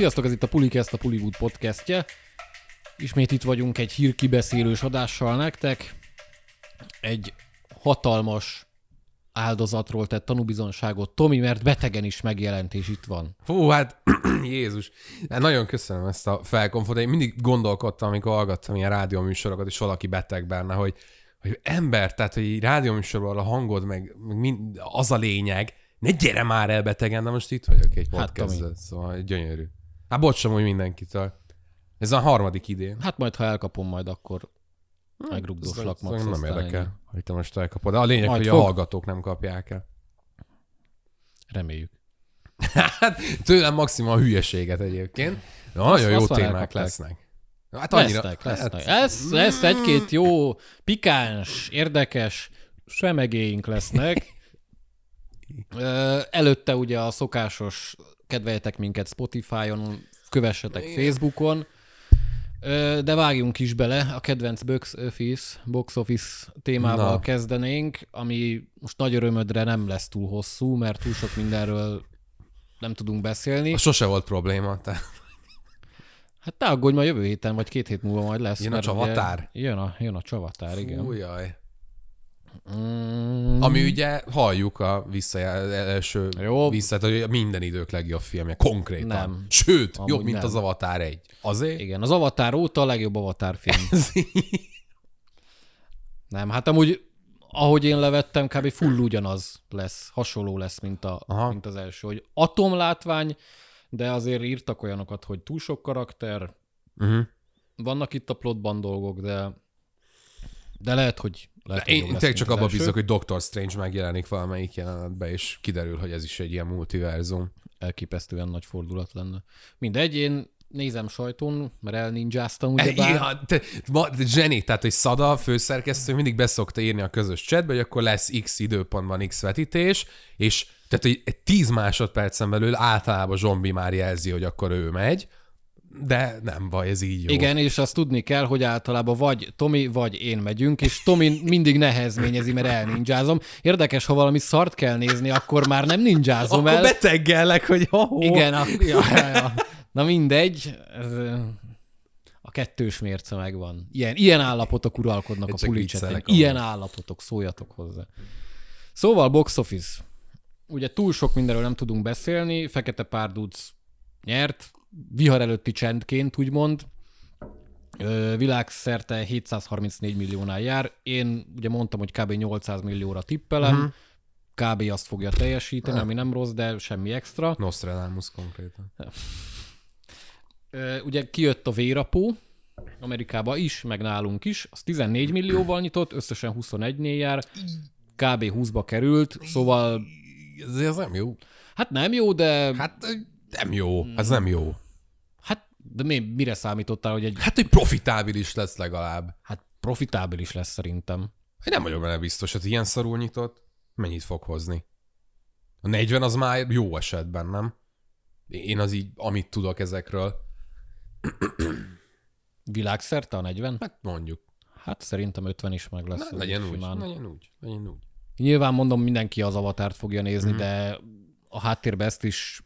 Sziasztok, ez itt a Pulikest, a Puliwood podcastje. Ismét itt vagyunk egy hírkibeszélős adással nektek. Egy hatalmas áldozatról tett tanúbizonságot Tomi, mert betegen is megjelent, és itt van. Hú, hát Jézus. Hát nagyon köszönöm ezt a felkonfot. Én mindig gondolkodtam, amikor hallgattam ilyen rádióműsorokat, és valaki beteg benne, hogy, hogy ember, tehát, hogy rádióműsorban a hangod, meg, meg mind, az a lényeg, ne gyere már el betegen, de most itt vagyok egy Hát, podcast Tomi. szóval gyönyörű. Hát bocsam, hogy mindenkitől. Ez a harmadik idén. Hát majd, ha elkapom, majd akkor megrugdoslak Ez max. nem ennyi. érdekel, hogy te most elkapod. De a lényeg, Majd hogy fog. a hallgatók nem kapják el. Reméljük. Hát tőlem maximum a hülyeséget egyébként. De nagyon jó azt témák elkapták. lesznek. Hát annyira, Lesznek, lesznek. Hát, Lesz, lesz egy-két jó, pikáns, érdekes semegéink lesznek. Előtte ugye a szokásos kedveljetek minket Spotify-on, kövessetek Facebookon, Ö, de vágjunk is bele, a kedvenc box office, box office témával Na. kezdenénk, ami most nagy örömödre nem lesz túl hosszú, mert túl sok mindenről nem tudunk beszélni. az sose volt probléma. Te. Hát ne aggódj, majd jövő héten, vagy két hét múlva majd lesz. Jön a csavatár? Jön a, jön a csavatár, igen. Fú, jaj. Mm, Ami ugye halljuk a visszajel, első Jó. visszat, hogy minden idők legjobb filmje, konkrétan. Nem. Sőt, Amúgy jobb, mint nem. az Avatar 1. Azért? igen, az Avatar óta a legjobb Avatar film. Nem, hát amúgy, ahogy én levettem, kb. full ugyanaz lesz, hasonló lesz, mint, a, Aha. mint az első. Hogy atomlátvány, de azért írtak olyanokat, hogy túl sok karakter, uh-huh. vannak itt a plotban dolgok, de de lehet, hogy lehet, hogy Én tényleg csak abban első. bízok, hogy Doctor Strange megjelenik valamelyik jelenetben, és kiderül, hogy ez is egy ilyen multiverzum. elképesztően nagy fordulat lenne. Mindegy, én nézem sajtón, mert elninjáztam ugyebár. Ja, te, ma, te zseni, tehát, hogy Szada, főszerkesztő mindig beszokta írni a közös chatbe, hogy akkor lesz x időpontban x vetítés, és tehát, hogy egy 10 másodpercen belül általában Zsombi már jelzi, hogy akkor ő megy, de nem baj, ez így jó. Igen, és azt tudni kell, hogy általában vagy Tomi, vagy én megyünk, és Tomi mindig nehezményezi, mert elninjázom. Érdekes, ha valami szart kell nézni, akkor már nem ninjázom Akkor el. beteggellek, hogy oh, Igen, a, ja, ja, ja. Na mindegy, ez, a kettős mérce megvan. Ilyen, ilyen állapotok uralkodnak Én a viccelek Ilyen állapotok, szóljatok hozzá. Szóval box office. Ugye túl sok mindenről nem tudunk beszélni, Fekete Párduc nyert, vihar előtti csendként, úgymond. Világszerte 734 milliónál jár. Én ugye mondtam, hogy kb. 800 millióra tippelem. Mhm. Kb. azt fogja teljesíteni, ami nem rossz, de semmi extra. Nostradamus konkrétan. Ugye kijött a vérapó, Amerikába is, meg nálunk is, az 14 millióval nyitott, összesen 21-nél jár, kb. 20-ba került, szóval Ez, ez nem jó. hát nem jó, de Hát nem jó, ez nem jó. hát de mi, mire számítottál, hogy egy Hát, hogy profitábilis lesz legalább. hát profitábilis lesz szerintem. Én nem vagyok benne biztos, hogy ilyen szarul nyitott, mennyit fog hozni. A 40 az már jó esetben, nem? Én az így, amit tudok ezekről, Világszerte a 40? hát mondjuk. Hát szerintem 50 is meg lesz. Az legyen úgy, simán. legyen úgy, legyen úgy. Nyilván mondom, mindenki az avatárt fogja nézni, mm. de a háttérbe ezt is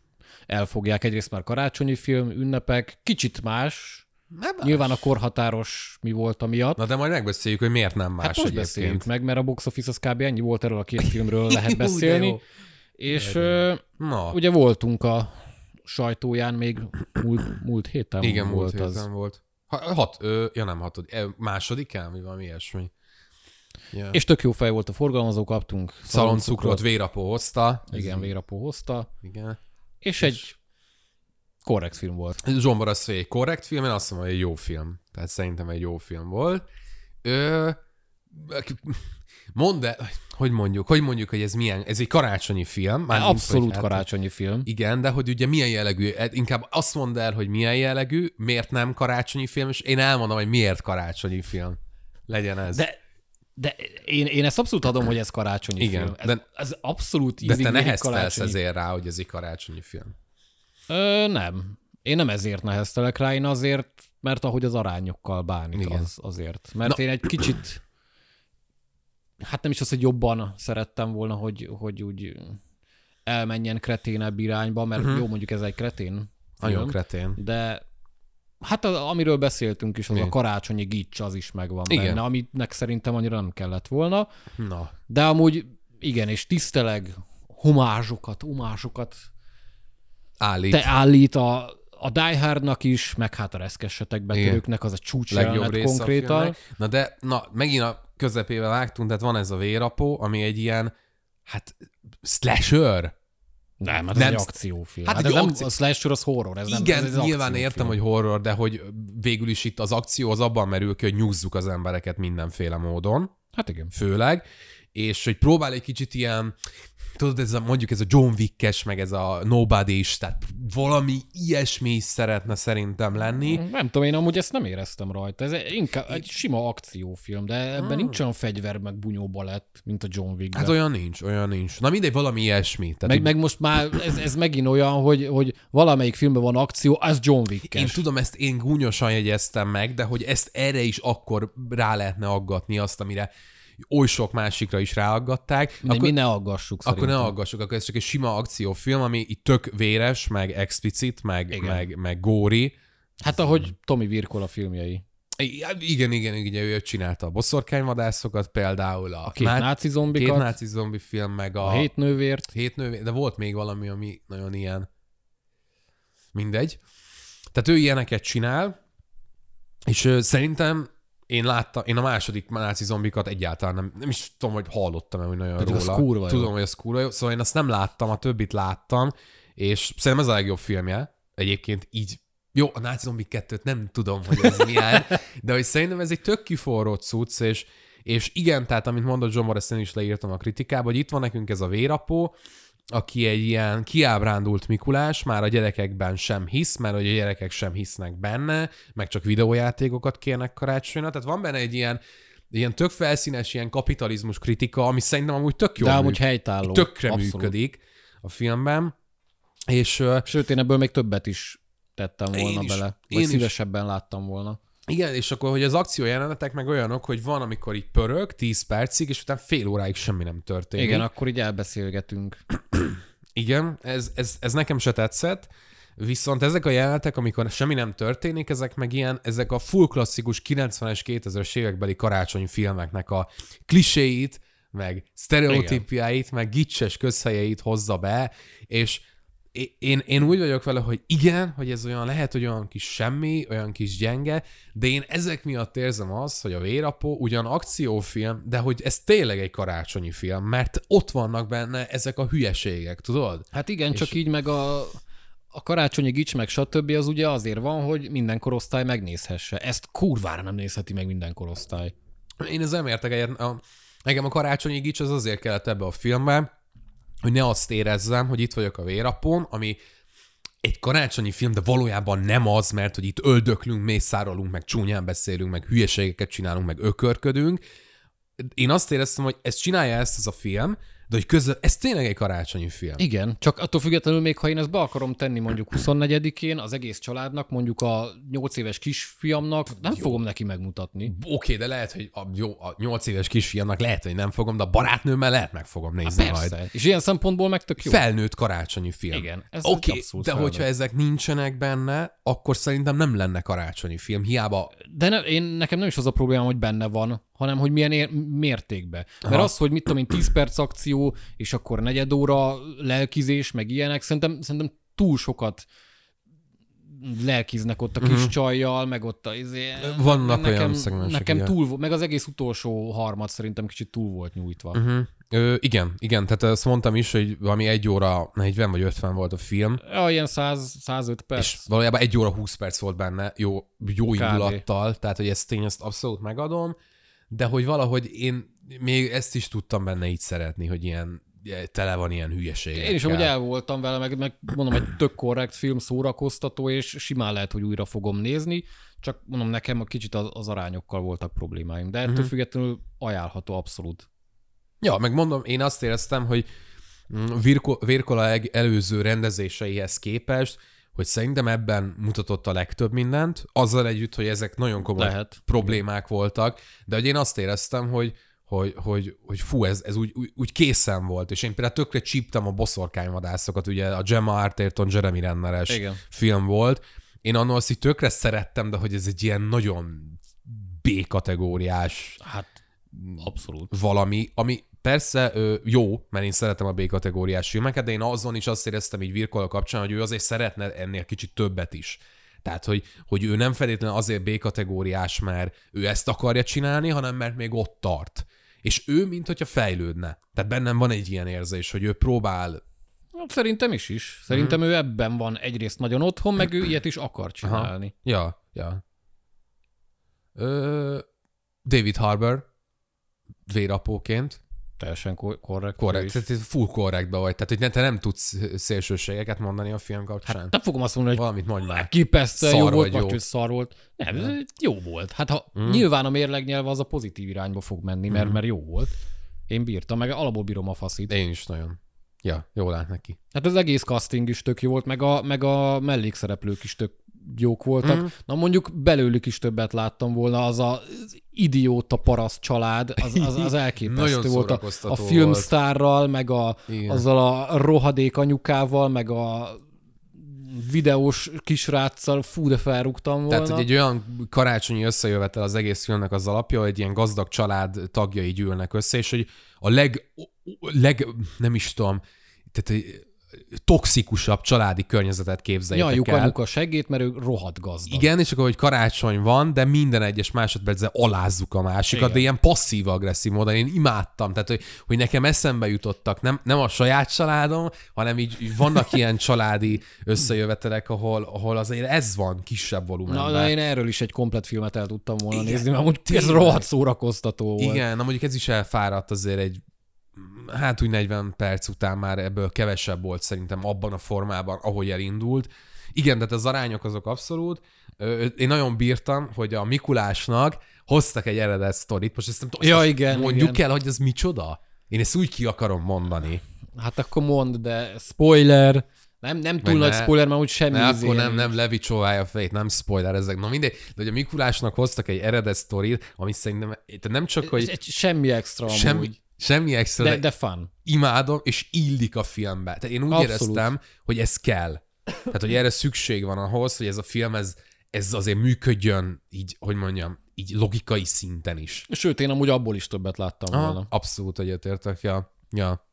elfogják. Egyrészt már karácsonyi film, ünnepek, kicsit más. Nem Nyilván a korhatáros mi volt amiatt. Na de majd megbeszéljük, hogy miért nem más Hát most egyébként. beszéljünk meg, mert a box office az kb. ennyi volt, erről a két filmről lehet beszélni. És ö, Na, ugye voltunk a sajtóján még múlt, múlt héten igen, volt múlt az. héten volt. Ha, hat, ö, ja nem hatod, másodikán, mi valami ilyesmi. Ja. És tök jó fej volt a forgalmazó, kaptunk Szaloncukrot vérapó hozta. Igen, vérapó hozta. Igen. És egy korrekt film volt. Zsombor az egy korrekt film, én azt mondom, hogy egy jó film. Tehát szerintem egy jó film volt. Ö, mondd el, hogy mondjuk, hogy mondjuk, hogy ez milyen, ez egy karácsonyi film. Már Abszolút karácsonyi film. Igen, de hogy ugye milyen jellegű, eh, inkább azt mondd el, hogy milyen jellegű, miért nem karácsonyi film, és én elmondom, hogy miért karácsonyi film. Legyen ez. De, de én, én ezt abszolút adom, hogy ez karácsonyi Igen, film. Ez, de- ez abszolút de te ízig neheztelsz ezért rá, hogy ez egy karácsonyi film. Ö, nem. Én nem ezért neheztelek rá, én azért, mert ahogy az arányokkal bánik, Igen. az, azért. Mert én egy kicsit, hát nem is az, hogy jobban szerettem volna, hogy, hogy úgy elmenjen kreténebb irányba, mert uh-huh. jó, mondjuk ez egy kretén Nagyon kretén. de hát a, amiről beszéltünk is, az Mi? a karácsonyi gics, az is megvan Igen. benne, aminek szerintem annyira nem kellett volna. Na, De amúgy igen, és tiszteleg homázsokat, homázsokat állít. te állít a, a Die Hardnak is, meg hát a reszkessetek betörőknek, az a csúcs legjobb konkrétan. Na de, na, megint a közepével vágtunk, tehát van ez a vérapó, ami egy ilyen, hát, slasher. Nem, hát ez Nem, egy akciófilm. hát Hát, egy ez nem, akció- a slasher az horror. Ez Igen, nem, ez egy nyilván értem, hogy horror, de hogy végül is itt az akció az abban merül ki, hogy nyúzzuk az embereket mindenféle módon, Hát igen. főleg, és hogy próbál egy kicsit ilyen, tudod, ez a, mondjuk ez a John Wick-es, meg ez a Nobody is, tehát valami ilyesmi is szeretne szerintem lenni. Nem tudom, én amúgy ezt nem éreztem rajta. Ez inkább egy sima akciófilm, de ebben nincs olyan fegyver, meg bunyó balett, mint a John Wick. Ah. Hát olyan nincs, olyan nincs. Na mindegy, valami ilyesmi. Tehát meg, így- meg most már ez, ez megint olyan, hogy, hogy valamelyik filmben van akció, az John wick Én tudom, ezt én gúnyosan jegyeztem meg, de hogy ezt erre is akkor rá lehetne aggatni azt, amire oly sok másikra is ráaggatták. akkor, mi ne aggassuk Akkor ne szerintem. aggassuk, akkor ez csak egy sima akciófilm, ami itt tök véres, meg explicit, meg, Igen. meg, meg góri. Hát ahogy Tommy Virkola filmjei. I- Igen, igen, igen, ő csinálta a boszorkányvadászokat, például a, A két ná- náci két zombikat, náci zombi film, meg a, a hét nővért. hét de volt még valami, ami nagyon ilyen. Mindegy. Tehát ő ilyeneket csinál, és szerintem én láttam, én a második náci zombikat egyáltalán nem, nem is tudom, hogy hallottam-e hogy nagyon Pedig róla. kurva jó. tudom, hogy az kurva jó. Szóval én azt nem láttam, a többit láttam, és szerintem ez a legjobb filmje. Egyébként így jó, a náci zombik kettőt nem tudom, hogy ez milyen, de hogy szerintem ez egy tök kiforrott cucc, és, és igen, tehát amit mondott ezt én is leírtam a kritikába, hogy itt van nekünk ez a vérapó, aki egy ilyen kiábrándult Mikulás, már a gyerekekben sem hisz, mert hogy a gyerekek sem hisznek benne, meg csak videójátékokat kérnek karácsonyra. Tehát van benne egy ilyen, ilyen tök felszínes ilyen kapitalizmus kritika, ami szerintem amúgy tök jó De amúgy helytálló. tökre Abszolút. működik a filmben. És Sőt, én ebből még többet is tettem volna Én is. bele. Én Vagy is. szívesebben láttam volna. Igen, és akkor, hogy az akció jelenetek meg olyanok, hogy van, amikor így pörög 10 percig, és utána fél óráig semmi nem történik. Igen, akkor így elbeszélgetünk. Igen, ez, ez, ez nekem se tetszett, viszont ezek a jelenetek, amikor semmi nem történik, ezek meg ilyen, ezek a full klasszikus 90-es, 2000-es évekbeli karácsonyi filmeknek a kliséit, meg sztereotípiáit, meg gicses közhelyeit hozza be, és én, én úgy vagyok vele, hogy igen, hogy ez olyan lehet, hogy olyan kis semmi, olyan kis gyenge, de én ezek miatt érzem azt, hogy a Vérapó ugyan akciófilm, de hogy ez tényleg egy karácsonyi film, mert ott vannak benne ezek a hülyeségek, tudod? Hát igen, És- csak így meg a, a karácsonyi gics, meg stb. az ugye azért van, hogy minden korosztály megnézhesse. Ezt kurvára nem nézheti meg minden korosztály. Én ezzel nem értek egyet. Nekem a karácsonyi gics az azért kellett ebbe a filmbe, hogy ne azt érezzem, hogy itt vagyok a vérapon, ami egy karácsonyi film, de valójában nem az, mert hogy itt öldöklünk, mészárolunk, meg csúnyán beszélünk, meg hülyeségeket csinálunk, meg ökörködünk. Én azt éreztem, hogy ez csinálja ezt az a film, de hogy közben ez tényleg egy karácsonyi film. Igen, csak attól függetlenül még, ha én ezt be akarom tenni mondjuk 24-én az egész családnak, mondjuk a 8 éves kisfiamnak, nem Jó. fogom neki megmutatni. Oké, okay, de lehet, hogy a, jó, a 8 éves kisfiamnak lehet, hogy nem fogom, de a barátnőmmel lehet meg fogom nézni majd. Persze. És ilyen szempontból meg tök jó. Felnőtt karácsonyi film. Igen, ez Oké, okay, de felnőtt. hogyha ezek nincsenek benne, akkor szerintem nem lenne karácsonyi film. Hiába De ne, én, nekem nem is az a probléma, hogy benne van, hanem hogy milyen ér, mértékben. Mert Aha. az, hogy mit tudom én, 10 perc akció, és akkor negyed óra lelkizés, meg ilyenek, szerintem, szerintem túl sokat lelkiznek ott a kis uh-huh. csajjal, meg ott a izé. Vannak olyan szegmensek, Nekem igen. túl, meg az egész utolsó harmad szerintem kicsit túl volt nyújtva. Uh-huh. Ö, igen, igen, tehát ezt mondtam is, hogy valami egy óra 40 vagy 50 volt a film, Ja, ilyen 100, 105 perc. és valójában egy óra 20 perc volt benne, jó, jó indulattal, tehát hogy ezt én ezt abszolút megadom, de hogy valahogy én még ezt is tudtam benne így szeretni, hogy ilyen tele van ilyen hülyeségekkel. Én is amúgy el voltam vele, meg, meg mondom, egy tök korrekt film, szórakoztató, és simán lehet, hogy újra fogom nézni, csak mondom, nekem a kicsit az, az arányokkal voltak problémáim, de ettől Mhm. uh-huh. függetlenül ajánlható abszolút. Ja, meg mondom, én azt éreztem, hogy mm, Virko, Virkola előző rendezéseihez képest, hogy szerintem ebben mutatott a legtöbb mindent, azzal együtt, hogy ezek nagyon komoly Lehet. problémák voltak, de hogy én azt éreztem, hogy, hogy, hogy, hogy fú, ez, ez úgy, úgy, úgy készen volt, és én például tökre csíptem a boszorkányvadászokat, ugye a Gemma Arterton, Jeremy Renneres Igen. film volt. Én annól azt így tökre szerettem, de hogy ez egy ilyen nagyon B-kategóriás Hát abszolút. valami, ami persze ö, jó, mert én szeretem a B-kategóriás filmeket, de én azon is azt éreztem így Virkola kapcsán, hogy ő azért szeretne ennél kicsit többet is. Tehát, hogy, hogy ő nem feltétlenül azért B-kategóriás, mert ő ezt akarja csinálni, hanem mert még ott tart. És ő, mint hogyha fejlődne. Tehát bennem van egy ilyen érzés, hogy ő próbál Hát Szerintem is is. Szerintem ő ebben van egyrészt nagyon otthon, meg ő ilyet is akar csinálni. Ja, ja. Ö, David Harbour vérapóként. Teljesen ko- korrekt. Korrekt, tehát full korrektbe vagy. Tehát, hogy ne, te nem tudsz szélsőségeket mondani a film kapcsán. Hát, Nem fogom azt mondani, hogy Valamit mondj már. kipeszte Szar jó vagy volt, jó. vagy szar volt. Nem, ez jó volt. Hát ha mm. nyilván a mérleg nyelve az a pozitív irányba fog menni, mert, mert jó volt. Én bírtam, meg alapból bírom a faszit. Én is nagyon. Ja, jól állt neki. Hát az egész casting is tök jó volt, meg a, meg a mellékszereplők is tök jók voltak. Mm. Na mondjuk belőlük is többet láttam volna, az a az idióta paraszt család, az, az, az elképesztő volt. A, a filmsztárral, meg a, Igen. azzal a rohadék anyukával, meg a videós kisráccal, fú, de felrúgtam volna. Tehát, hogy egy olyan karácsonyi összejövetel az egész filmnek az alapja, hogy egy ilyen gazdag család tagjai gyűlnek össze, és hogy a leg, leg nem is tudom, tehát toxikusabb családi környezetet képzeljétek Nyaljuk el. anyuka segít, mert ő rohadt gazdag. Igen, és akkor, hogy karácsony van, de minden egyes másodpercben alázzuk a másikat, Igen. de ilyen passzív-agresszív módon. Én imádtam, tehát, hogy, hogy nekem eszembe jutottak, nem, nem a saját családom, hanem így, így vannak ilyen családi összejövetelek, ahol, ahol azért ez van kisebb volumenben. Na, de én erről is egy komplet filmet el tudtam volna Igen, nézni, mert amúgy ez rohadt szórakoztató volt. Igen, na mondjuk ez is elfáradt azért egy hát úgy 40 perc után már ebből kevesebb volt szerintem abban a formában, ahogy elindult. Igen, tehát az arányok azok abszolút. Én nagyon bírtam, hogy a Mikulásnak hoztak egy eredet sztorit. Most ezt nem tudom, Ja, igen, mondjuk igen. el, hogy ez micsoda? Én ezt úgy ki akarom mondani. Hát akkor mondd, de spoiler. Nem, nem túl Vagy nagy ne- spoiler, mert úgy semmi Ne, izé akkor nem, nincs. nem Levi a fejét, nem spoiler ezek. Na mindegy, de hogy a Mikulásnak hoztak egy eredet sztorit, ami szerintem tehát nem csak, Ez hogy egy, semmi extra semmi, amúgy. Semmi extra, De, de fun. imádom, és illik a filmbe. Tehát én úgy Abszolút. Éreztem, hogy ez kell. Tehát, hogy erre szükség van ahhoz, hogy ez a film, ez, ez azért működjön így, hogy mondjam, így logikai szinten is. Sőt, én amúgy abból is többet láttam volna. Aha, abszolút egyetértek, ja. ja.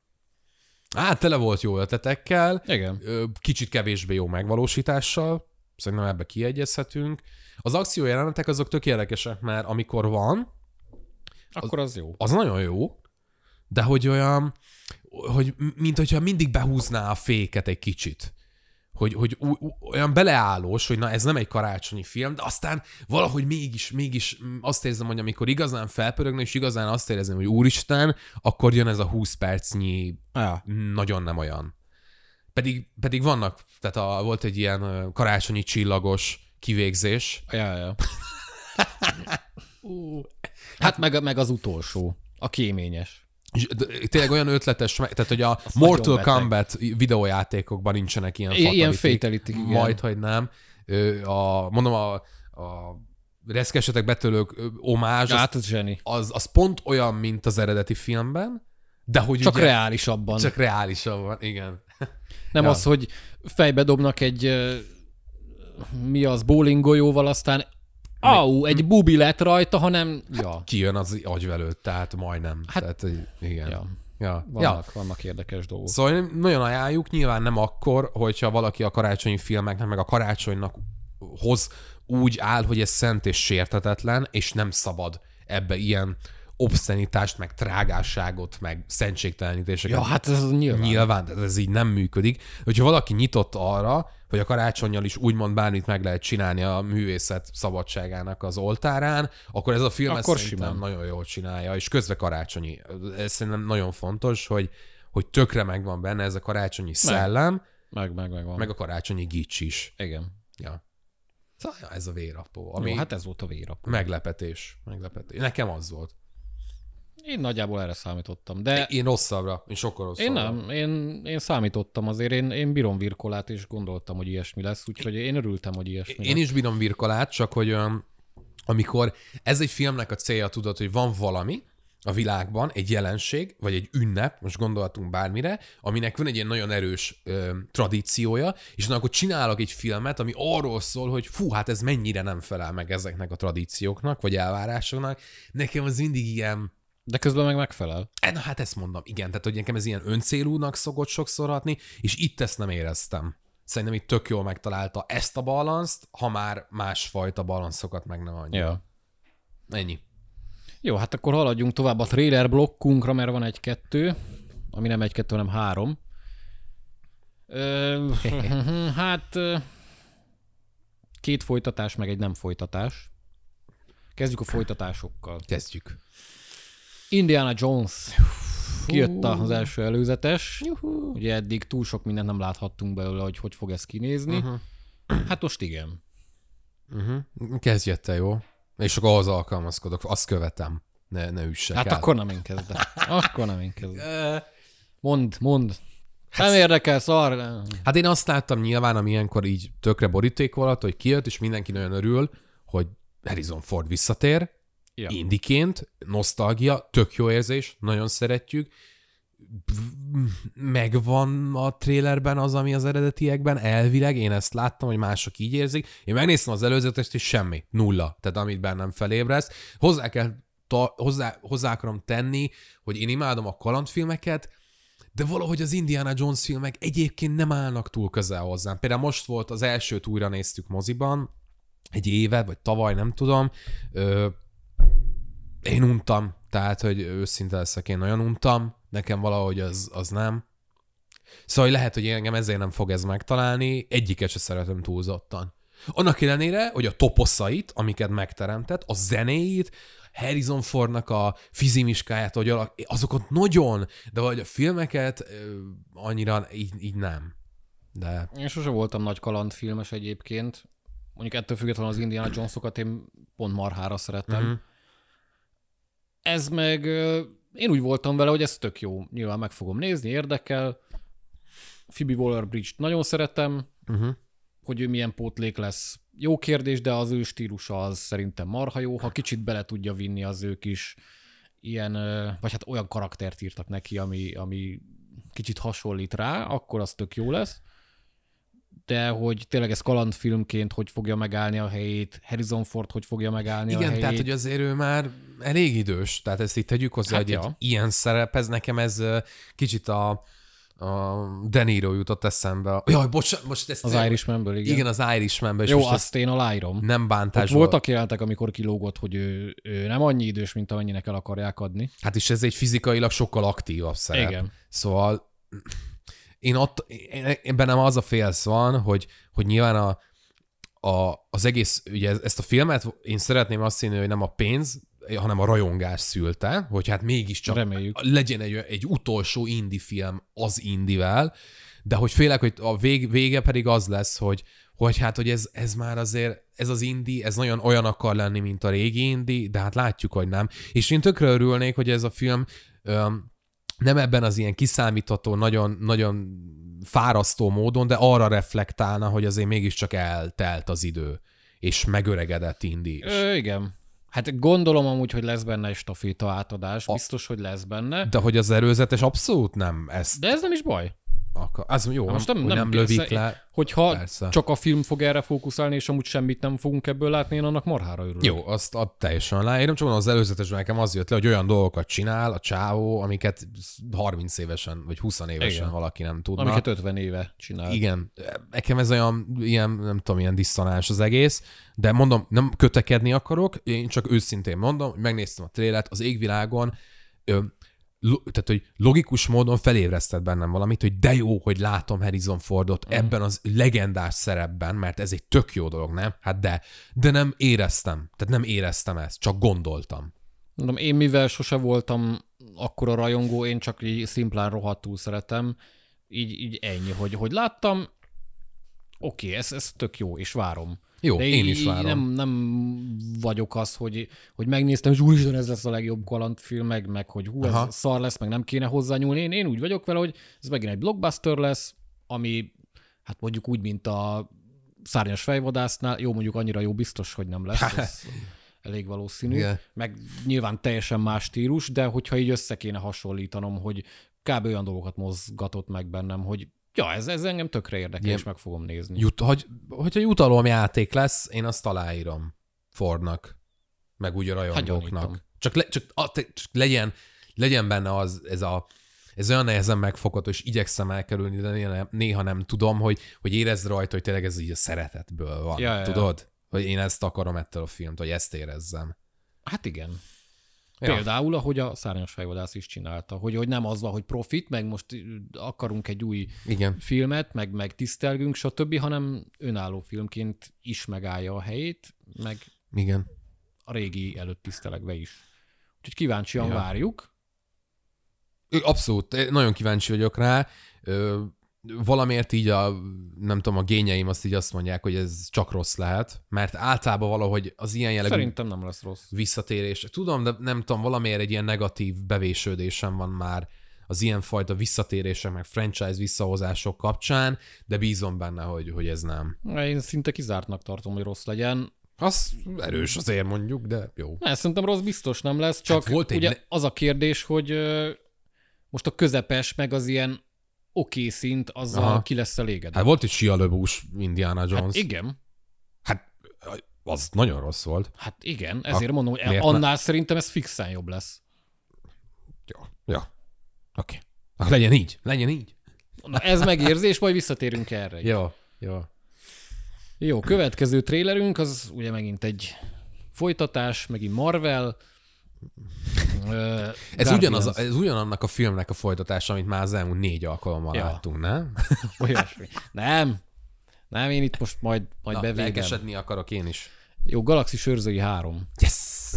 Hát tele volt jó ötletekkel, Igen. kicsit kevésbé jó megvalósítással, szerintem ebbe kiegyezhetünk. Az akció jelenetek azok tök érdekesek, mert amikor van, Akkor az jó. az nagyon jó, de hogy olyan, hogy mint hogyha mindig behúzná a féket egy kicsit. Hogy, hogy olyan beleállós, hogy na ez nem egy karácsonyi film, de aztán valahogy mégis, mégis azt érzem, hogy amikor igazán felpörögne, és igazán azt érzem, hogy úristen, akkor jön ez a 20 percnyi Ja. nagyon nem olyan. Pedig, pedig vannak, tehát a, volt egy ilyen karácsonyi csillagos kivégzés. Ja, ja. Hát meg, meg az utolsó. A kéményes. És d- Tényleg olyan ötletes, tehát hogy a nagyon Mortal. Kombat videójátékokban nincsenek ilyen I- ilyen fatalitik. igen. Majd, hogy nem. A, mondom, a, a reszkesetek betölők omázs, az, Hát az az, az pont olyan, mint az eredeti filmben, de hogy Csak ugye, reálisabban. csak reálisabban, igen. Nem Ja. az, hogy fejbe dobnak egy mi az, bowling golyóval, aztán au, egy bubi lett rajta, hanem ja, Kijön az agyvelőt, tehát majdnem. Hát- tehát, igen. ja, Ja. Ja. vannak, vannak érdekes dolgok. Szóval nagyon ajánljuk, nyilván nem akkor, hogyha valaki a karácsonyi filmeknek, meg a karácsonynak hoz úgy áll, hogy ez szent és sértetetlen, és nem szabad ebbe ilyen obszenitást, meg trágásságot, meg szentségtelenítéseket. Ja, hát ez nyilván. Nyilván, tehát ez így nem működik. Hogyha valaki nyitott arra, hogy a karácsonyjal is úgymond bármit meg lehet csinálni a művészet szabadságának az oltárán, akkor ez a film ezt Akkor szerintem simán. nagyon jól csinálja, és közve karácsonyi. Ez szerintem nagyon fontos, hogy, hogy tökre megvan benne ez a karácsonyi szellem, Meg, meg, meg van. meg a karácsonyi gics is. Igen. Ja. Szóval ez a vérapó, Ami... Jó, hát ez volt a vérap. meglepetés. meglepetés. Nekem az volt. Én nagyjából erre számítottam, de Én rosszabbra, én sokkal rosszabbra. én nem, én, én számítottam azért, én, én bírom virkolát, és gondoltam, hogy ilyesmi lesz, úgyhogy én örültem, hogy ilyesmi Én lesz. is bírom virkolát, csak hogy olyan, amikor ez egy filmnek a célja, tudod, hogy van valami, a világban egy jelenség, vagy egy ünnep, most gondolhatunk bármire, aminek van egy ilyen nagyon erős ö, tradíciója, és na, akkor csinálok egy filmet, ami arról szól, hogy fú, hát ez mennyire nem felel meg ezeknek a tradícióknak, vagy elvárásoknak. Nekem az mindig ilyen, De közben meg megfelel. E, Na hát ezt mondom, igen, tehát hogy nekem ez ilyen öncélúnak szokott sokszor hatni, és itt ezt nem éreztem. Szerintem itt tök jól megtalálta ezt a balanszt, ha már másfajta balanszokat meg nem adja. Ja. Ennyi. Jó, hát akkor haladjunk tovább a trailer blokkunkra, mert van egy-kettő, ami nem egy-kettő, hanem három. Ö, hát két folytatás, meg egy nem folytatás. Kezdjük a folytatásokkal. Kezdjük. Indiana Jones. Kijött az első előzetes. Ugye eddig túl sok mindent nem láthattunk belőle, hogy hogy fog ez kinézni. Uh-huh. Hát most igen. Uh-huh. Kezdj te, jó? És akkor ahhoz alkalmazkodok, azt követem. Ne, ne üssek Hát el. akkor nem én kezdem. Akkor nem én kezdem. Mond, mond. Nem érdekel, szar. Hát én azt láttam nyilván, ami ilyenkor így tökre boríték volt, hogy kijött, és mindenki nagyon örül, hogy Harrison Ford visszatér, Ja. indiként, nosztalgia, tök jó érzés, nagyon szeretjük. Megvan a trailerben az, ami az eredetiekben, elvileg, én ezt láttam, hogy mások így érzik. Én megnéztem az előzetest, és semmi, nulla, tehát amit bennem felébresz. Hozzá kell, ta, hozzá, hozzá akarom tenni, hogy én imádom a kalandfilmeket, de valahogy az Indiana Jones filmek egyébként nem állnak túl közel hozzám. Például most volt az elsőt újra néztük moziban, egy éve, vagy tavaly, nem tudom. Én untam, tehát, hogy őszinte leszek, én nagyon untam, nekem valahogy az, az nem. Szóval hogy lehet, hogy engem ezért nem fog ez megtalálni, egyiket se szeretem túlzottan. Annak ellenére, hogy a toposzait, amiket megteremtett, a zenéit, Harrison Fordnak a fizimiskáját, hogy azokat nagyon, de vagy a filmeket annyira így, így nem. De Én sose voltam nagy kalandfilmes egyébként. Mondjuk ettől függetlenül az Indiana Jones-okat én pont marhára szeretem. Mhm. Ez meg, én úgy voltam vele, hogy ez tök jó. Nyilván meg fogom nézni, érdekel. Phoebe Waller-Bridge-t nagyon szeretem, uh-huh. hogy ő milyen pótlék lesz. Jó kérdés, de az ő stílusa az szerintem marha jó. Ha kicsit bele tudja vinni az ők is ilyen, vagy hát olyan karaktert írtak neki, ami, ami kicsit hasonlít rá, akkor az tök jó lesz. De hogy tényleg ez kalandfilmként hogy fogja megállni a helyét, Harrison Ford hogy fogja megállni a Igen, helyét. tehát hogy azért ő már elég idős, tehát ezt itt tegyük hozzá, Hát hogy egy ja. ilyen szerep, ez nekem ez kicsit a, a De Niro jutott eszembe. Jaj, bocsánat, most ezt... Az Irishmanből, igen. Igen, az Irishmanből, Jó, most azt én aláírom. nem Ott bántásból. voltak jelentek, amikor kilógott, hogy ő, ő nem annyi idős, mint amennyinek el akarják adni. Hát is ez egy fizikailag sokkal aktívabb szerep. Igen. Szóval én ott, én, bennem az a félsz van, hogy, hogy nyilván a, a, az egész, ugye ezt a filmet én szeretném azt hinni, hogy nem a pénz, hanem a rajongás szülte, hogy hát mégiscsak Reméljük. legyen egy, egy utolsó indie film az indivel, de hogy félek, hogy a vég, vége pedig az lesz, hogy, hogy hát, hogy ez, ez már azért, ez az indie, ez nagyon olyan akar lenni, mint a régi indie, de hát látjuk, hogy nem. És én tökre örülnék, hogy ez a film öm, nem ebben az ilyen kiszámítható, nagyon, nagyon fárasztó módon, de arra reflektálna, hogy azért mégiscsak eltelt az idő, és megöregedett indi is. Ö, igen. Hát gondolom amúgy, hogy lesz benne egy staféta átadás, biztos, hogy lesz benne, De hogy az előzetes abszolút nem ezt de ez nem is baj. Akar. Az jó, most nem, nem- nem, nem nem lövik persze- le. Hogyha Persze. csak a film fog erre fókuszálni, és amúgy semmit nem fogunk ebből látni, én annak marhára örülök. Jó, azt a, teljesen aláírom, csak mondom, az előzetesben nekem az jött le, hogy olyan dolgokat csinál a csávó, amiket 30 évesen, vagy 20 évesen Igen. Valaki nem tudna. Amiket 50 éve csinál. Igen, nekem ez olyan, ilyen, nem tudom, ilyen diszonáns az egész, de mondom, nem kötekedni akarok, én csak őszintén mondom, hogy megnéztem a trélet, az égvilágon, ö, tehát, hogy logikus módon felébresztett bennem valamit, hogy de jó, hogy látom Harrison Fordot mm. ebben az legendás szerepben, mert ez egy tök jó dolog, nem? Hát de, de nem éreztem, tehát nem éreztem ezt, csak gondoltam. Mondom, én mivel sose voltam akkora rajongó, én csak így szimplán rohadtul szeretem, így, így ennyi, hogy, hogy láttam, oké, ez, ez tök jó, és várom. Jó, De én is várom. Nem, nem vagyok az, hogy, hogy megnéztem, és úristen, ez lesz a legjobb kalandfilm, meg, meg hogy hú, ez Aha. szar lesz, meg nem kéne hozzányúlni. Én, én úgy vagyok vele, hogy ez megint egy blockbuster lesz, ami hát mondjuk úgy, mint a szárnyas fejvadásznál, jó, mondjuk annyira jó biztos, hogy nem lesz. Ez, elég valószínű. Igen. Meg nyilván teljesen más stílus, de hogyha így össze kéne hasonlítanom, hogy kb. olyan dolgokat mozgatott meg bennem, hogy ja, ez, ez engem tökre érdekel, Igen. és meg fogom nézni. Jut, hogy, hogyha jutalomjáték lesz, én azt aláírom Fordnak, meg úgy a rajongóknak. Csak, le, csak, a, csak legyen, legyen benne az, ez a ez olyan nehezen megfogható, és igyekszem elkerülni, de néha nem, tudom, hogy, hogy érezd rajta, hogy tényleg ez így a szeretetből van. Ja, ja, ja. tudod? Hogy én ezt akarom ettől a filmt, hogy ezt érezzem. Hát igen. Ja. Például, ahogy a szárnyas fejvadász is csinálta, hogy, hogy nem az van, hogy profit, meg most akarunk egy új Igen. filmet, meg, meg tisztelgünk, stb., hanem önálló filmként is megállja a helyét, meg Igen. a régi előtt tisztelegve is. Úgyhogy kíváncsian Ja. várjuk. Abszolút, nagyon kíváncsi vagyok rá. Ö, valamiért így a, nem tudom, a gényeim azt így azt mondják, hogy ez csak rossz lehet, mert általában valahogy az ilyen jellegű Szerintem nem lesz rossz. visszatérés, tudom, de nem tudom, valamiért egy ilyen negatív bevésődésem van már az ilyenfajta visszatérések, meg franchise visszahozások kapcsán, de bízom benne, hogy, hogy ez nem. Én szinte kizártnak tartom, hogy rossz legyen. Az erős azért mondjuk, de jó. Ne, szerintem rossz biztos nem lesz, csak Hát volt ugye ne- az a kérdés, hogy most a közepes, meg az ilyen oké szint, azzal Aha. ki lesz elégedve. Hát volt egy sialöbús Indiana Jones. hát igen, Hát az nagyon rossz volt. hát igen, ezért mondom, hogy annál szerintem ez fixen jobb lesz. Jó. Ja. Oké. Okay. Legyen így, legyen így. Na, ez megérzés, majd visszatérünk erre. Jó, jó. Jó, következő trélerünk, az ugye megint egy folytatás, megint Marvel. Ez, ugyanaz, ez ugyanannak a filmnek a folytatása, amit már az elmúlt négy alkalommal Ja. láttunk, nem? Olyasmi. Nem. Nem, én itt most majd, majd Na, bevédem. akarok én is. Jó, Galaxis őrzői 3. Yes!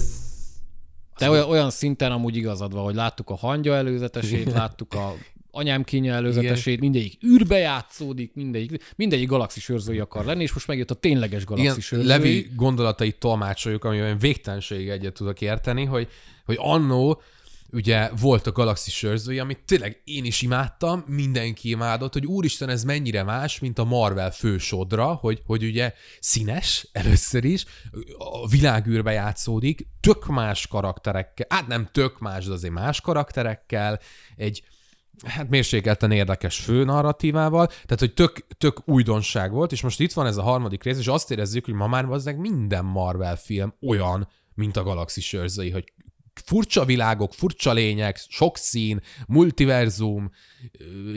De olyan, olyan szinten amúgy igazad van, hogy láttuk a hangya előzetesét, láttuk a anyám kínja előzetesét, mindegyik űrbe játszódik, mindegyik, mindegyik galaxis őrzői akar lenni, és most megjött a tényleges Igen, galaxis őrzői. Levi gondolatait tolmácsoljuk, amiben végtelenség egyet tudok érteni, hogy, hogy annó ugye volt a galaxis őrzői, amit tényleg én is imádtam, mindenki imádott, hogy úristen, ez mennyire más, mint a Marvel fősodra, hogy, hogy ugye színes először is, a világűrbe játszódik, tök más karakterekkel, hát nem tök más, de azért más karakterekkel, egy hát mérsékelten érdekes fő narratívával, tehát hogy tök, tök újdonság volt, és most itt van ez a harmadik rész, és azt érezzük, hogy ma már bazdmeg minden Marvel film olyan, mint a Galaxis őrzői, hogy furcsa világok, furcsa lények, sok szín, multiverzum,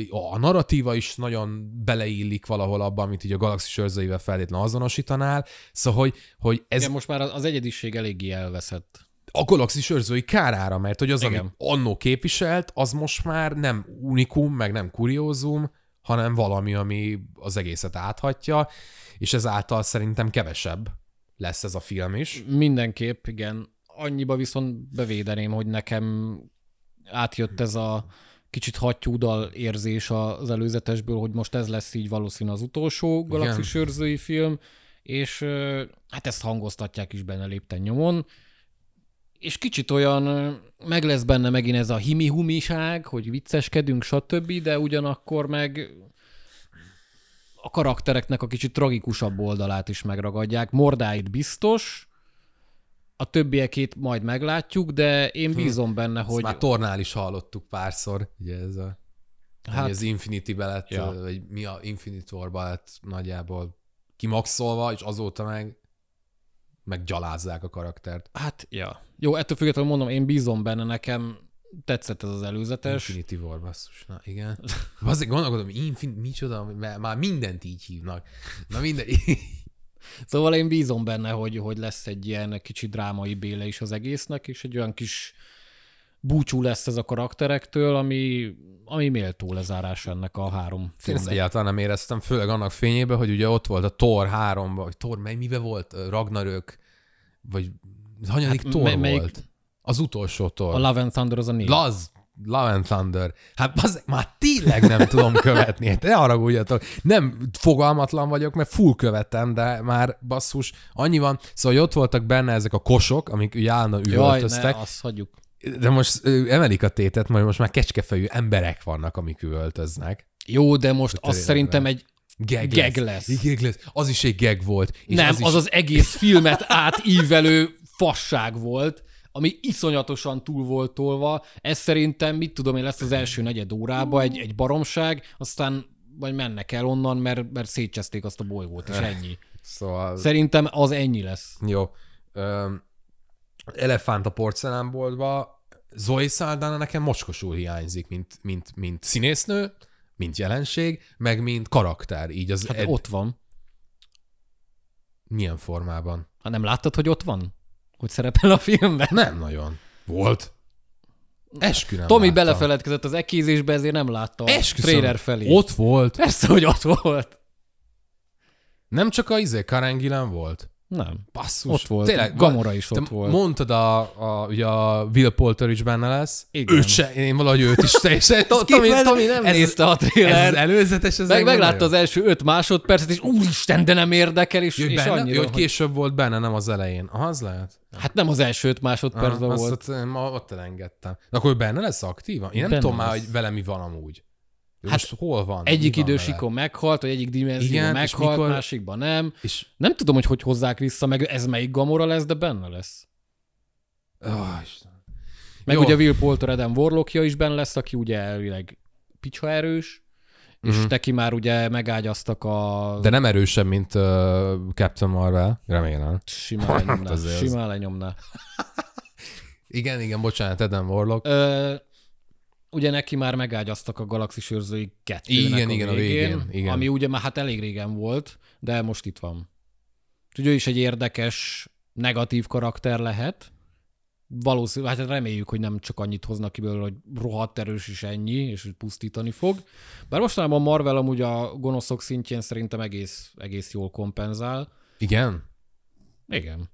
a narratíva is nagyon beleillik valahol abban, amit így a Galaxis őrzőivel feltétlenül azonosítanál, szóval, hogy, hogy ez Igen, most már az egyediség eléggé elveszett. A galaxis őrzői kárára, mert hogy az, Igen. amit annó képviselt, az most már nem unikum, meg nem kuriózum, hanem valami, ami az egészet áthatja, és ezáltal szerintem kevesebb lesz ez a film is. Mindenképp, igen. Annyiba viszont bevédeném, hogy nekem átjött ez a kicsit hattyúdal érzés az előzetesből, hogy most ez lesz így valószínű az utolsó galaxis őrzői film, és hát ezt hangoztatják is benne lépten nyomon, és kicsit olyan, meg lesz benne megint ez a himi-humiság, hogy vicceskedünk, stb., de ugyanakkor meg a karaktereknek a kicsit tragikusabb oldalát is megragadják. Mordáit biztos, a többiekét majd meglátjuk, de én bízom benne, Hogy... hogy... Már tornál is hallottuk párszor, ugye ez a hát, az infinity lett, Ja. ja. vagy mi a Infinity War lett nagyjából kimaxolva, és azóta meg meggyalázzák a karaktert. Hát, ja. Jó, ettől függetlenül mondom, én bízom benne, nekem tetszett ez az előzetes. Infinity War, basszus. Na igen. Azért gondolkodom, infin, micsoda, mert már mindent így hívnak. Na minden. Szóval én bízom benne, hogy, hogy lesz egy ilyen kicsit drámai béle is az egésznek, és egy olyan kis búcsú lesz ez a karakterektől, ami, ami méltó lezárás ennek a három Én ezt filmnek. egyáltalán nem éreztem, főleg annak fényében, hogy ugye ott volt a Thor 3 vagy Thor, mely mibe volt? Ragnarök, vagy hanyadik Hát Thor mely- melyik- volt? Az utolsó Thor. A Love and Thunder az a név. Laz, Love and Thunder. Hát az, már tényleg nem tudom követni. Hát ne haragudjatok. Nem fogalmatlan vagyok, mert full követem, de már basszus, annyi van. Szóval hogy ott voltak benne ezek a kosok, amik ugye állandóan Jaj, ne, üvöltöztek. azt hagyjuk. De most emelik a tétet, majd most már kecskefejű emberek vannak, amik üvöltöznek. Jó, de most az évre. szerintem egy Gag, Gag lesz. Gag lesz. Az is egy gag volt. És nem, az, az, is, az egész filmet átívelő fasság volt, ami iszonyatosan túl volt tolva. Ez szerintem, mit tudom én, lesz az első negyed órában egy, egy baromság, aztán vagy mennek el onnan, mert, mert szétcseszték azt a bolygót, és ennyi. Szóval... Szerintem az ennyi lesz. Jó. Öm, elefánt a porcelánboltba. Zoe Saldana nekem mocskosul hiányzik, mint, mint, mint színésznő, mint jelenség, meg mint karakter. Így az Hát ed- ott van. Milyen formában? Hát nem láttad, hogy ott van? Hogy szerepel a filmben? Nem nagyon. Volt. Eskü nem Tomi láttam. belefeledkezett az ekézésbe, ezért nem látta a Esküszöm. trailer felé. Ott volt. Persze, hogy ott volt. Nem csak a izé, Karen Gillan volt. Nem. Basszus. Ott volt. Tényleg, Gamora is ott volt. Mondtad, a, a, ugye a Will Poulter is benne lesz. Igen. Őt se, én valahogy őt is teljesen. Tomi, Tomi nem ez, nézte a ez trailer. az előzetes, ez Meg, meg meglátta az első öt másodpercet, és úristen, de nem érdekel, és, és benne, annyira, hogy később volt benne, nem az elején. Az lehet. Hát nem az első öt másodpercben volt. Azt ott, ma ott elengedtem. De akkor benne lesz aktívan? Én nem Benne tudom már, hogy vele mi van amúgy. Hát most hol van? Egyik van idősikon meghalt, vagy egyik dimenzióban Igen, meghalt, mikor- másikban nem. vele? És... Nem tudom, hogy hogy hozzák vissza, meg ez melyik Gamora lesz, de benne lesz. Oh, Isten. Meg Jó. ugye Will Poulter Adam Warlockja is benne lesz, aki ugye elvileg picsa erős, és Mhm. neki már ugye megágyaztak a... De nem erősebb, mint uh, Captain Marvel, remélem. Simán lenyomná. azért az- Simán lenyomná. Igen, igen, bocsánat, Adam Warlock. Ö, ugye neki már megágyaztak a Galaxis őrzői kettőnek Igen, a igen, a végén, végén, igen. ami ugye már hát elég régen volt, de most itt van. Úgyhogy ő is egy érdekes, negatív karakter lehet. Valószínűleg, hát reméljük, hogy nem csak annyit hoznak ki belőle, hogy rohadt erős is ennyi, és hogy pusztítani fog. Bár mostanában Marvel amúgy a gonoszok szintjén szerintem egész, egész jól kompenzál. Igen? Igen.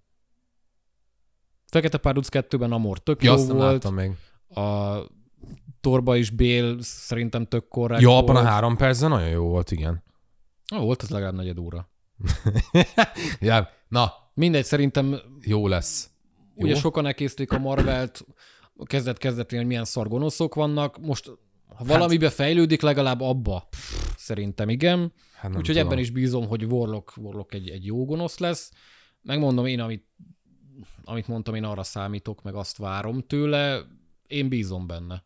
Fekete Párduc 2-ben Amor tök Ja, jó volt. láttam még. A Torba is Bél szerintem tök korrekt volt. abban a három percben nagyon jó volt, igen. Ó, volt az legalább negyed óra. ja, na, Mindegy, szerintem jó lesz. Jó? ugye sokan elkészték a Marvelt kezdet-kezdetén, hogy milyen szar gonoszok vannak. Most, ha valamibe fejlődik, legalább abba. Szerintem igen. Hát Úgyhogy tudom. ebben is bízom, hogy Warlock, Warlock egy, egy jó gonosz lesz. Megmondom én, amit, amit mondtam, én arra számítok, meg azt várom tőle. Én bízom benne,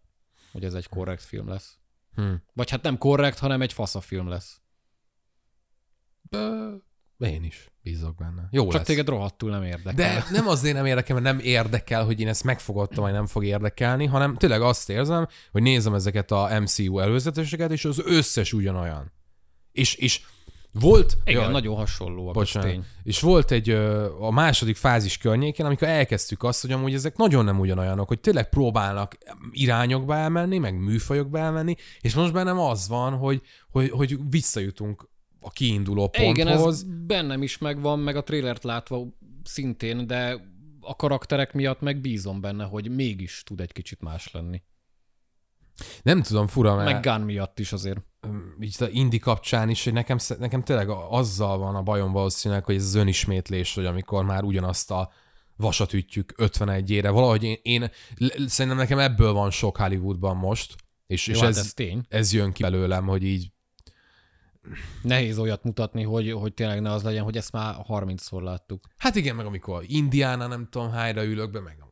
hogy ez egy korrekt film lesz. Hm. Vagy hát nem korrekt, hanem egy fasza film lesz. Ö, Én is bízok benne. Jó Csak lesz. téged rohadtul nem érdekel. De nem azért nem érdekel, mert nem érdekel, hogy én ezt megfogadtam, vagy nem fog érdekelni, hanem tényleg azt érzem, hogy nézem ezeket a MCU előzeteseket, és az összes ugyanolyan. És, és volt... Igen, Jaj, nagyon Bocsánat. az tény. És volt egy a második fázis környékén, amikor elkezdtük azt, hogy amúgy ezek nagyon nem ugyanolyanok, hogy tényleg próbálnak irányokba elmenni, meg műfajokba elmenni, és most bennem az van, hogy, hogy, hogy visszajutunk a kiinduló Igen, ez ponthoz. bennem is megvan, meg a trailert látva szintén, de a karakterek miatt meg bízom benne, hogy mégis tud egy kicsit más lenni. Nem tudom, fura, mert... Meg Gunn miatt is azért. Így a Indi kapcsán is, hogy nekem, nekem tényleg azzal van a bajom valószínűleg, hogy ez az önismétlés, hogy amikor már ugyanazt a vasat ütjük 51-ére. Valahogy én, én szerintem nekem ebből van sok Hollywoodban most, és, Jó, és hát ez, ez tény. ez jön ki belőlem, hogy így Nehéz olyat mutatni, hogy, hogy tényleg ne az legyen, hogy ezt már 30-szor láttuk. Hát igen, meg amikor Indiana nem tudom hányra ülök be, meg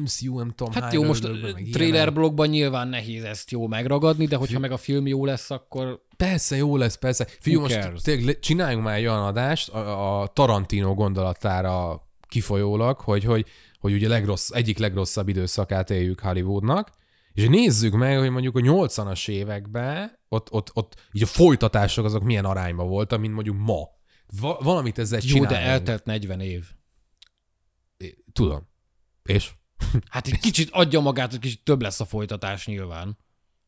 MCU nem tudom Hát jó, most trailer blogban nyilván nehéz ezt jó megragadni, de hogyha meg a film jó lesz, akkor Persze, jó lesz, persze. Figyelj, most tényleg le- csináljunk már egy olyan adást a, a Tarantino gondolatára kifolyólag, hogy, hogy, hogy ugye legrossz, egyik legrosszabb időszakát éljük Hollywoodnak, és nézzük meg, hogy mondjuk a 80-as években ott, ott, ott így a folytatások azok milyen arányban voltak, mint mondjuk ma. Va- valamit ezzel jó, csináljunk. de eltelt 40 év. Tudom. És? Hát egy kicsit adja magát, hogy kicsit több lesz a folytatás nyilván.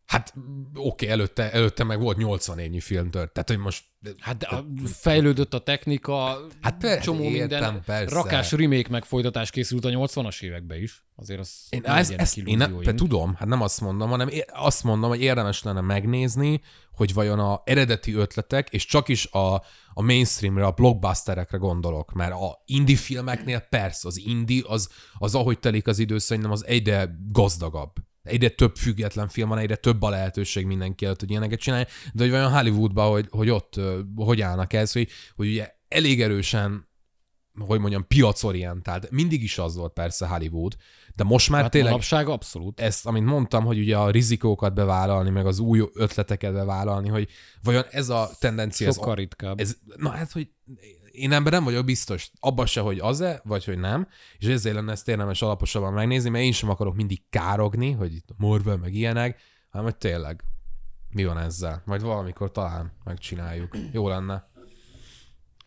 Hát oké, előtte, előtte meg volt 80 évnyi film tört. Tehát, hogy most... Hát de a- fejlődött a technika, Hát persze, csomó értem, minden. persze. Rakás remake meg folytatás készült a 80-as években is. Azért az Én legyenek ezt én ne, tudom, hát nem azt mondom, hanem azt mondom, hogy érdemes lenne megnézni, hogy vajon a eredeti ötletek, és csak is a, a mainstreamre, a blockbusterekre gondolok, mert a indie filmeknél persze, az indie, az, az ahogy telik az idő, szerintem az egyre gazdagabb. Egyre több független film van, egyre több a lehetőség mindenki előtt, hogy ilyeneket csinálni, de hogy vajon Hollywoodban, hogy, hogy ott hogy állnak ez, hogy, hogy ugye elég erősen hogy mondjam, piacorientált. Mindig is az volt persze Hollywood, de most már Hát tényleg manapság abszolút. ezt, amit mondtam, hogy ugye a rizikókat bevállalni, meg az új ötleteket bevállalni, hogy vajon ez a tendencia, ez, Sokkal ritkább. ez, na hát, hogy én ebben nem vagyok biztos, abban se, hogy az-e, vagy hogy nem, és ezért lenne ezt érdemes alaposabban megnézni, mert én sem akarok mindig károgni, hogy itt Marvel, meg ilyenek, hanem hogy tényleg mi van ezzel. Majd valamikor talán megcsináljuk. Jó lenne.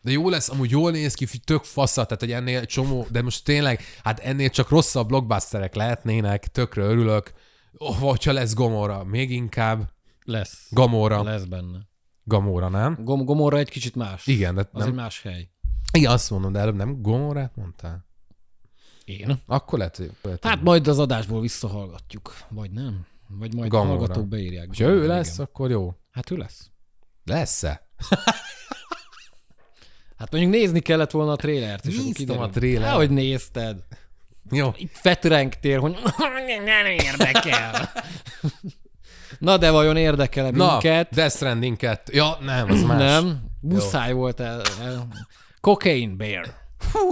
De jó lesz, amúgy jól néz ki, tök faszat, tehát hogy ennél csomó, de most tényleg, hát ennél csak rosszabb blockbusterek lehetnének, tökre örülök. Oh, hogyha lesz Gomorra, még inkább. Lesz. Gamora. Lesz benne. Gamora, nem? Gom- Gomorra egy kicsit más. Igen, de Az nem. egy más hely. Igen, azt mondom, de előbb nem Gomorrát mondtál? Én? Akkor lehet, hogy... Lehet, Hát majd az adásból visszahallgatjuk. Vagy nem? Vagy majd Gamora. a hallgatók beírják. ha ő Igen. lesz, akkor jó. Hát ő lesz. Lesz-e? Hát mondjuk nézni kellett volna a trélert. És akkor Néztem kiderül. a trélert. hogy nézted. Jó. Itt fetrengtél, hogy nem érdekel. Na de vajon érdekel Na, minket? Death Stranding 2. Ja, nem, az más. Nem, muszáj volt el. el. Cocaine Bear.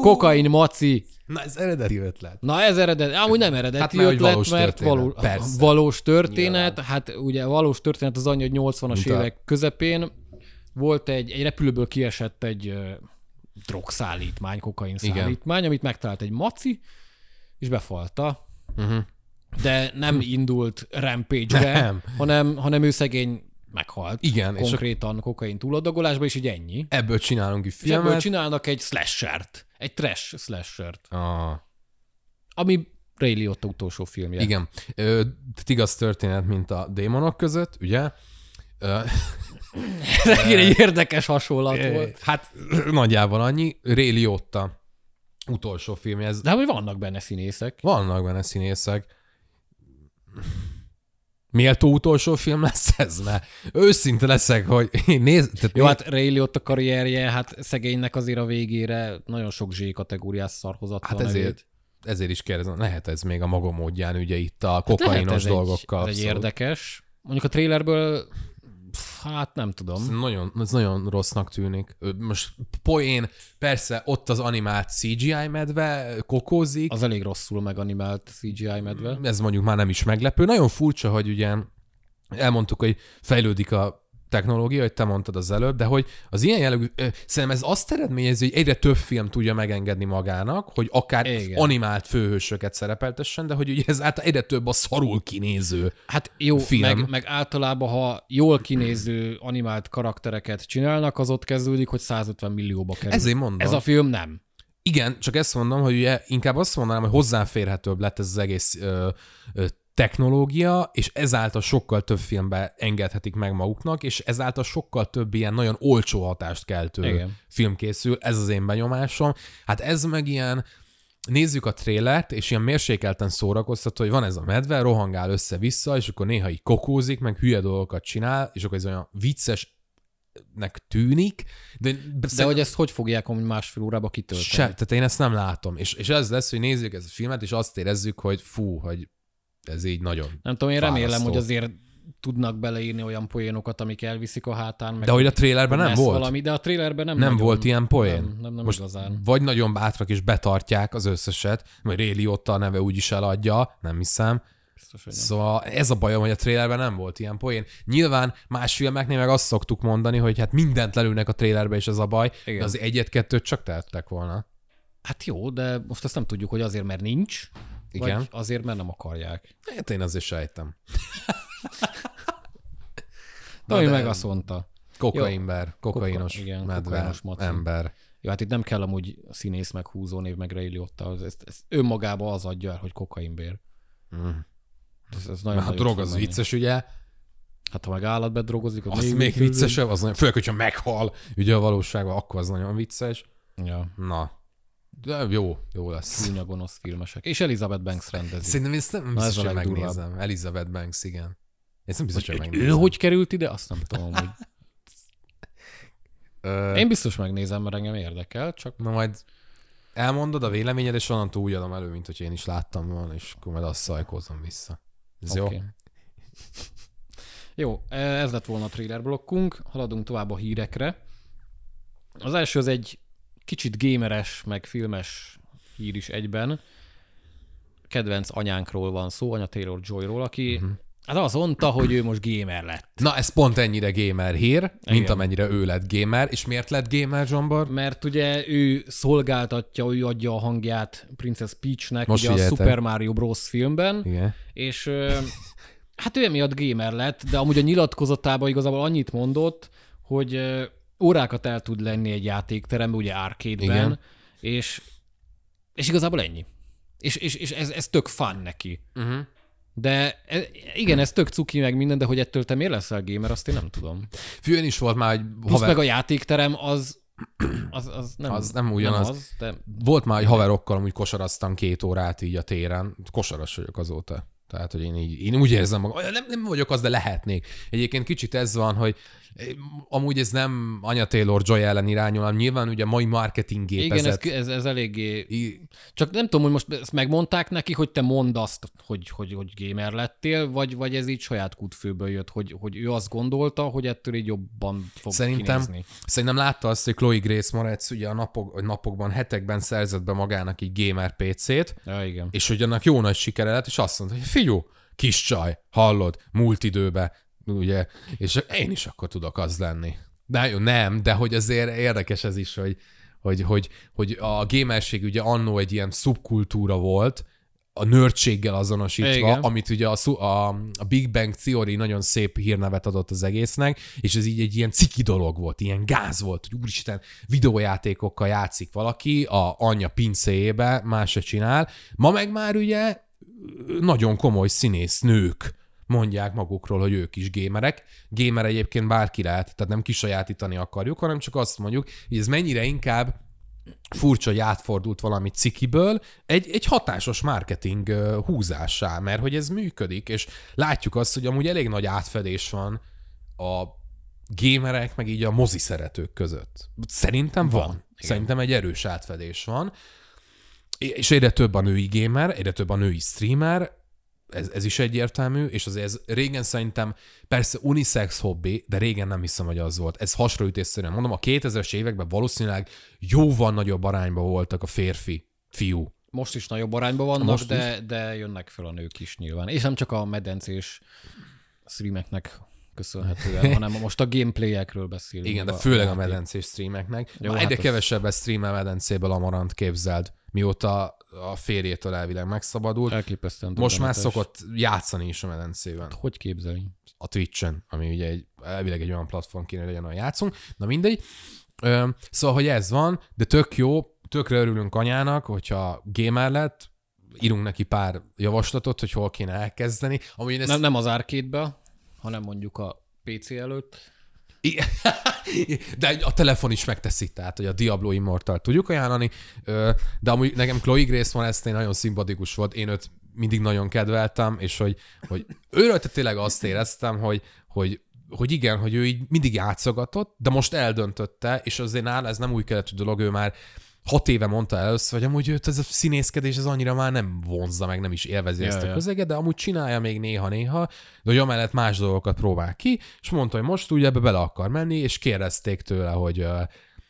Kokain maci. Na, ez eredeti ötlet. Na ez eredeti, amúgy nem eredeti Hát, mert ötlet, valós mert való, Persze. valós történet. Hát ugye valós történet az annyi, hogy 80-as Mint a- évek közepén volt egy, egy repülőből kiesett egy ö, drogszállítmány, kokain Igen. szállítmány, amit megtalált egy maci, és befalta. Uh-huh. De nem indult rampage-re, Nem. hanem, hanem ő szegény meghalt. Igen, és Konkrétan kokain túladagolásba, és így ennyi. Ebből csinálunk egy És ebből filmet. csinálnak egy slashert, egy trash slashert, Ah, ami Ray Liotta utolsó filmje. igen. Ö, igaz történet, mint a démonok között, ugye? Megint egy érdekes hasonlat volt. hát nagyjából annyi. Ray Liotta utolsó filmje. Ez, De hogy vannak benne színészek. vannak benne színészek. Méltó utolsó film lesz ez? Mert őszinte leszek, hogy én néz... Tehát Jó, hát Ray Liotta karrierje, hát szegénynek azért a végére nagyon sok Z kategóriás szarhozatta Hát a nevét. ezért, ezért is kérdezem, lehet ez még a maga módján ugye itt a Hát kokainos ez dolgokkal. Egy, ez egy érdekes. Mondjuk a trailerből, hát nem tudom. Ez nagyon, ez nagyon rossznak tűnik. Most poén, persze ott az animált CGI medve kokózik, Az elég rosszul meganimált CGI medve. ez mondjuk már nem is meglepő. Nagyon furcsa, hogy ugye elmondtuk, hogy fejlődik a technológia, hogy te mondtad az előbb, de hogy az ilyen jellegű, szerintem ez azt eredményezi, hogy egyre több film tudja megengedni magának, hogy akár Igen. animált főhősöket szerepeltessen, de hogy ugye ez által egyre több a szarul kinéző. Hát jó, Film. meg, meg általában, ha jól kinéző animált karaktereket csinálnak, az ott kezdődik, hogy 150 millióba kerül. Ezért mondom. Ez a film nem. Igen, csak ezt mondom, hogy ugye inkább azt mondanám, hogy hozzáférhetőbb lett ez az egész ö, ö, technológia, és ezáltal sokkal több filmbe engedhetik meg maguknak, és ezáltal sokkal több ilyen nagyon olcsó hatást keltő Igen. film készül, ez az én benyomásom. Hát ez meg ilyen, nézzük a trélert, és ilyen mérsékelten szórakoztató, hogy van ez a medve, rohangál össze-vissza, és akkor néha így kokózik, meg hülye dolgokat csinál, és akkor ez olyan viccesnek tűnik, de, De hogy ezt hogy fogják amúgy másfél órába kitölteni? se, tehát én ezt nem látom. És, és ez lesz, hogy nézzük ezt a filmet, és azt érezzük, hogy fú, hogy ez így nagyon. Nem tudom, én remélem, hogy azért tudnak beleírni olyan poénokat, amik elviszik a hátán. Meg De hogy a trailerben nem volt? Valami, de a trailerben nem Nem nagyon, volt ilyen poén? Nem, nem, nem Most igazán. vagy nagyon bátrak és betartják az összeset, vagy Réli ott a neve úgyis eladja, nem hiszem. Biztos, hogy nem. Szóval ez a bajom, hogy a trailerben nem volt ilyen poén. Nyilván más filmeknél meg azt szoktuk mondani, hogy hát mindent lelőnek a trailerbe, és ez a baj, Igen. de az egyet-kettőt csak tehettek volna. Hát jó, de most azt nem tudjuk, hogy azért, mert nincs, Igen. vagy azért, mert nem akarják. Hát én azért sejtem. De- meg azt mondta. Kokainber, kokainos Koka- igen, medve, kokainos maci. ember. Jó, hát itt nem kell amúgy színész meg húzó név meg Ray Liotta, ez, ez, önmagában az adja el, hogy kokainbér. Mm. Ez, ez nagyon Mert a drog az menni. vicces, ugye? Hát ha meg állatbe drogozik, az, Az még viccesebb, az nagyon, főleg, hogyha meghal, ugye a valóságban, akkor az nagyon vicces. Ja, Na, de jó, jó lesz. csúnya gonosz filmesek. És Elizabeth Banks rendezi. Szerintem ezt nem ez biztos, a hogy legdurvább. megnézem. Elizabeth Banks, igen. Ezt nem biztos, hogy Hogy ő megnézem. hogy került ide, azt nem tudom. Hogy... Én biztos megnézem, mert engem érdekel, csak Na majd elmondod a véleményed, és onnantól úgy adom elő, mint hogy én is láttam volna, és akkor majd azt szajkózom vissza. Ez Oké. jó? Jó, ez lett volna a trailer blokkunk, haladunk tovább a hírekre. Az első az egy kicsit gameres, meg filmes hír is egyben. Kedvenc anyánkról van szó, anya Taylor Joyról, aki uh-huh. hát azt mondta, hogy ő most gamer lett. Na, ez pont ennyire gamer hír, Igen. mint Igen. amennyire ő lett gamer. És miért lett gamer, Zsombor? Mert ugye ő szolgáltatja, ő adja a hangját Princess Peachnek Most ugye a figyeltem. Super Mario Bros. filmben, Igen. és hát ő emiatt gamer lett, de amúgy a nyilatkozatában igazából annyit mondott, hogy órákat el tud lenni egy játékteremben, ugye arcade-ben, és, és igazából ennyi. És, és, és ez, ez tök fun neki. Uh-huh. De e, igen, ez tök cuki meg minden, de hogy ettől te miért leszel gamer, azt én nem tudom. Fűen is volt már egy Plusz haver, meg a játékterem az, az, az nem, Az nem ugyanaz. Nem az, de volt már egy haverokkal, amúgy kosaraztam két órát így a téren. Kosaras vagyok azóta. Tehát, hogy én, így, én úgy érzem magam, nem, nem vagyok az, de lehetnék. Egyébként kicsit ez van, hogy amúgy ez nem Anya Taylor Joy ellen irányul, hanem nyilván ugye a mai marketing igen, ez, gépezet. ez, ez eléggé... I- Csak nem tudom, hogy most ezt megmondták neki, hogy te mondd azt, hogy, hogy, hogy gamer lettél, vagy, vagy ez így saját kútfőből jött, hogy, hogy ő azt gondolta, hogy ettől így jobban fog Szerintem, kinézni. szerintem látta azt, hogy Chloe Grace Moretz ugye a napok, napokban, hetekben szerzett be magának egy gamer PC-t, Ja, igen. és hogy annak jó nagy sikere lett, és azt mondta, hogy figyú, kis csaj, hallod, múlt időbe, ugye, és én is akkor tudok az lenni. De jó, nem, de hogy azért érdekes ez is, hogy, hogy, hogy, hogy a gamerség ugye annó egy ilyen szubkultúra volt, a nördséggel azonosítva, Igen. Amit ugye a, a, a Big Bang Theory nagyon szép hírnevet adott az egésznek, és ez így egy ilyen ciki dolog volt, ilyen gáz volt, hogy úristen, videójátékokkal játszik valaki, a anyja pincéjébe, más se csinál. Ma meg már ugye nagyon komoly színész nők mondják magukról, hogy ők is gémerek. Gémer egyébként bárki lehet, tehát nem kisajátítani akarjuk, hanem csak azt mondjuk, hogy ez mennyire inkább furcsa, hogy átfordult valami cikiből egy, egy hatásos marketing húzássá, mert hogy ez működik, és látjuk azt, hogy amúgy elég nagy átfedés van a gémerek, meg így a mozi szeretők között. Szerintem van. Van, van. igen. Szerintem egy erős átfedés van. És egyre több a női gamer, egyre több a női streamer, ez, ez is egyértelmű, és azért ez régen szerintem persze unisex hobbi, de régen nem hiszem, hogy az volt. Ez hasraütésszerűen mondom, a 2000-es években valószínűleg jóval nagyobb arányban voltak a férfi, fiú. Most is nagyobb arányban vannak, Most de, de jönnek fel a nők is nyilván. És nem csak a medencés streameknek köszönhetően, hanem most a gameplayekről beszélünk. Igen, de főleg a medencés streameknek. Jó, Jó, hát egyre az- kevesebb streamel medencéből amarant képzeld, mióta a férjétől elvileg megszabadult. Elképesztően Most már szokott játszani is a medencében. Hogy képzelj? a Twitch-en, ami ugye egy, elvileg egy olyan platform kéne legyen, ahol játszunk. Na mindegy. Ö, szóval, hogy ez van, de tök jó, tökre örülünk anyának, hogyha gamer lett, írunk neki pár javaslatot, hogy hol kéne elkezdeni. Amúgy ezt Nem, nem az árkétbe, hanem mondjuk a PC előtt. De a telefon is megteszi, tehát, hogy a Diablo Immortal tudjuk ajánlani, de amúgy nekem Chloe Grace van ezt nagyon szimpatikus volt, én őt mindig nagyon kedveltem, és hogy, hogy őről tényleg azt éreztem, hogy, hogy hogy igen, hogy ő így mindig játszogatott, de most eldöntötte, és azért nála ez nem új keletű dolog, ő már hat éve mondta először, hogy amúgy őt ez a színészkedés ez annyira már nem vonzza, meg nem is élvezi Ja, ezt a közeget, de amúgy csinálja még néha-néha, de hogy amellett más dolgokat próbál ki, és mondta, hogy most ugye ebbe bele akar menni, és kérdezték tőle, hogy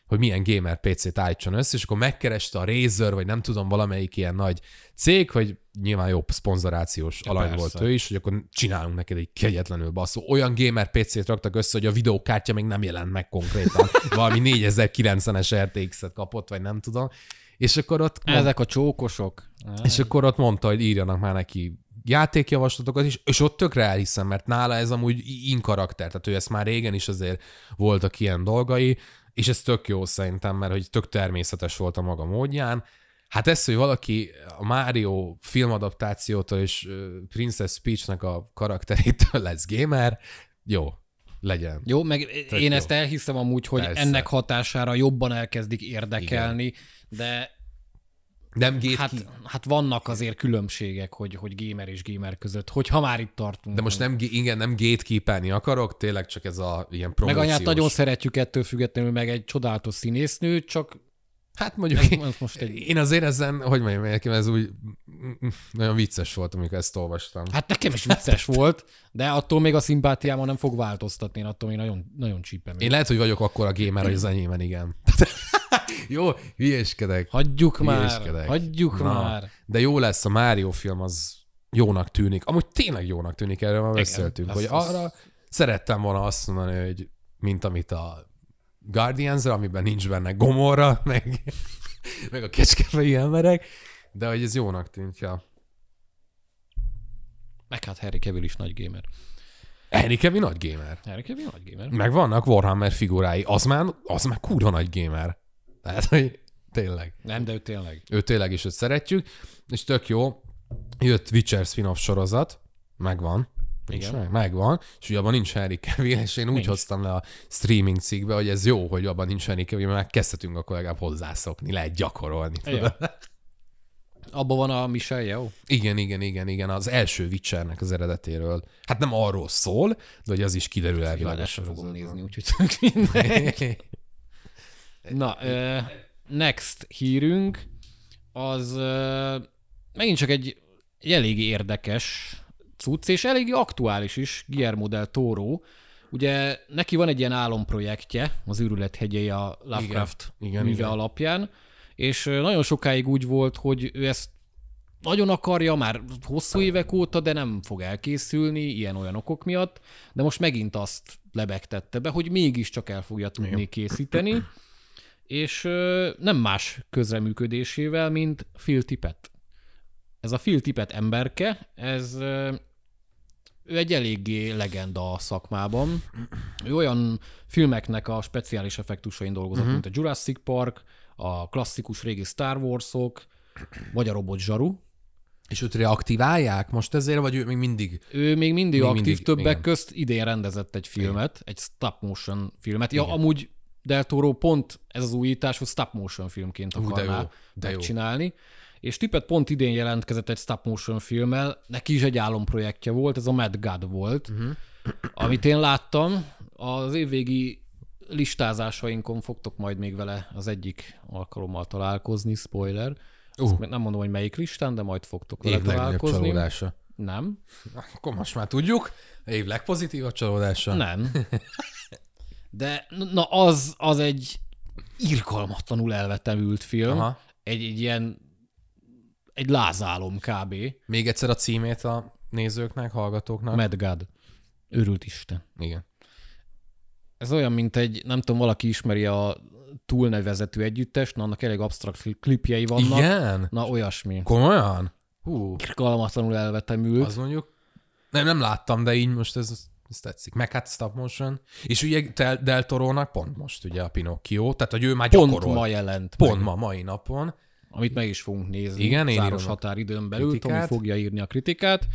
hogy milyen gamer PC-t állítson össze, és akkor megkereste a Razer, vagy nem tudom, valamelyik ilyen nagy cég, hogy nyilván jobb szponzorációs Ja, alany persze. volt ő is, hogy akkor csinálunk neked egy kegyetlenül basszó. Olyan gamer PC-t raktak össze, hogy a videókártya még nem jelent meg konkrétan. Valami 4090-es RTX-et kapott, vagy nem tudom. És akkor ott Ezek a csókosok. és akkor ott mondta, hogy írjanak már neki játékjavaslatokat is, és ott tökre elhiszem, mert nála ez amúgy in karakter, tehát ő ezt már régen is azért voltak ilyen dolgai, és ez tök jó szerintem, mert hogy tök természetes volt a maga módján. Hát ez, hogy valaki a Mario filmadaptációtól és Princess Peachnek a karakterétől lesz gamer, jó, legyen. Jó, meg Tök én jó. ezt elhiszem amúgy, hogy Persze. ennek hatására jobban elkezdik érdekelni, de Nem gét hát, ki. hát vannak azért különbségek, hogy, hogy gamer és gamer között, hogy ha már itt tartunk. De most nem, igen, nem gatekeepelni akarok, tényleg csak ez a ilyen Meg promóciós. anyát nagyon szeretjük ettől függetlenül, meg egy csodálatos színésznő, csak Hát mondjuk Ez- én, ez most egy- én azért ezen, hogy mondjam, nekem ez úgy nagyon vicces volt, amikor ezt olvastam. hát nekem is vicces volt, de attól még a szimpátiámon nem fog változtatni, én attól még nagyon, nagyon csípem. Én lehet, hogy vagyok akkor a gamer, hogy az enyémen igen. Jó, hülyeskedek. Hagyjuk már, Hülyeskedek. hagyjuk Na, már. De jó lesz, a Mario film az jónak tűnik. Amúgy tényleg jónak tűnik, erről már beszéltünk, az- hogy az- arra szerettem volna azt mondani, hogy mint amit a guardians amiben nincs benne gomorra, meg, meg a kecskefejű emberek, de hogy ez jónak tűnt, ja. Meg hát Harry Cavill is nagy gamer. Henry Cavill nagy gamer. Harry Cavill nagy gamer. Meg vannak Warhammer figurái, az már, az már kurva nagy gamer. Tehát, hogy tényleg. Nem, de ő tényleg. Ő tényleg is őt szeretjük, és tök jó. Jött Witcher spin-off sorozat, megvan. Igen. Meg, megvan, és ugye abban nincs Henry Cavill, és én úgy Nincs. hoztam le a streaming cikkbe, hogy ez jó, hogy abban nincs Henry Cavill, mert kezdhetünk akkor legalább hozzászokni, lehet gyakorolni. Abban van a Michelle Yeoh. Igen, igen, igen, igen, az első Witchernek az eredetéről. Hát nem arról szól, de hogy az is kiderül elvileg. Világos a sem fogom nézni, úgyhogy. Na, uh, next hírünk, az uh, megint csak egy, egy eléggé érdekes cucc, és eléggé aktuális is, Guillermo del Toro. Ugye neki van egy ilyen álomprojektje, az űrület hegyei a Lovecraft Igen, igen, műve igen. alapján, és nagyon sokáig úgy volt, hogy ő ezt nagyon akarja, már hosszú évek óta, de nem fog elkészülni ilyen-olyan okok miatt, de most megint azt lebegtette be, hogy mégiscsak el fogja tudni készíteni, és nem más közreműködésével, mint Phil Tippett. Ez a Phil Tippett emberke, ez ő egy eléggé legenda a szakmában. Ő olyan filmeknek a speciális effektusain dolgozott, uh-huh. mint a Jurassic Park, a klasszikus régi Star Wars-ok, vagy a Robot Zsaru. És őt reaktiválják most ezért, vagy ő még mindig... Ő még mindig Még aktív, mindig, többek igen. közt idén rendezett egy filmet, egy stop motion filmet. Ja, amúgy Del Toro pont ez az újítás, hogy stop motion filmként Ú, de akarná jó, de jó. megcsinálni. És Tippett pont idén jelentkezett egy stop motion filmmel, neki is egy álomprojektje volt, ez a Mad God volt, uh-huh. amit én láttam, az évvégi listázásainkon fogtok majd még vele az egyik alkalommal találkozni, spoiler. Uh. Nem mondom, hogy melyik listán, de majd fogtok vele Év találkozni. csalódása. Nem, Akkor most már tudjuk. Év legpozitívabb csalódása. Nem. De na az, az egy irgalmatlanul elvetemült film. Aha. Egy, egy ilyen, egy lázálom kb. Még egyszer a címét a nézőknek, hallgatóknak. Mad God. Őrült Isten. Igen. Ez olyan, mint egy, nem tudom, valaki ismeri a túlnevezető együttest, na annak elég absztrakt klipjei vannak. Igen? Na olyasmi. Komolyan? Hú, Irgalmatlanul elvetemült. az mondjuk... Nem, nem láttam, de így most ez, ez tetszik. Meg hát stop motion. És ugye Del, Del Torónak pont most ugye a Pinocchio, tehát hogy ő már Pont gyakorol. ma jelent Pont meg, ma, mai napon. Amit meg is fogunk nézni. Igen, én záros határidőn belül, kritikát. Tomi fogja írni a kritikát.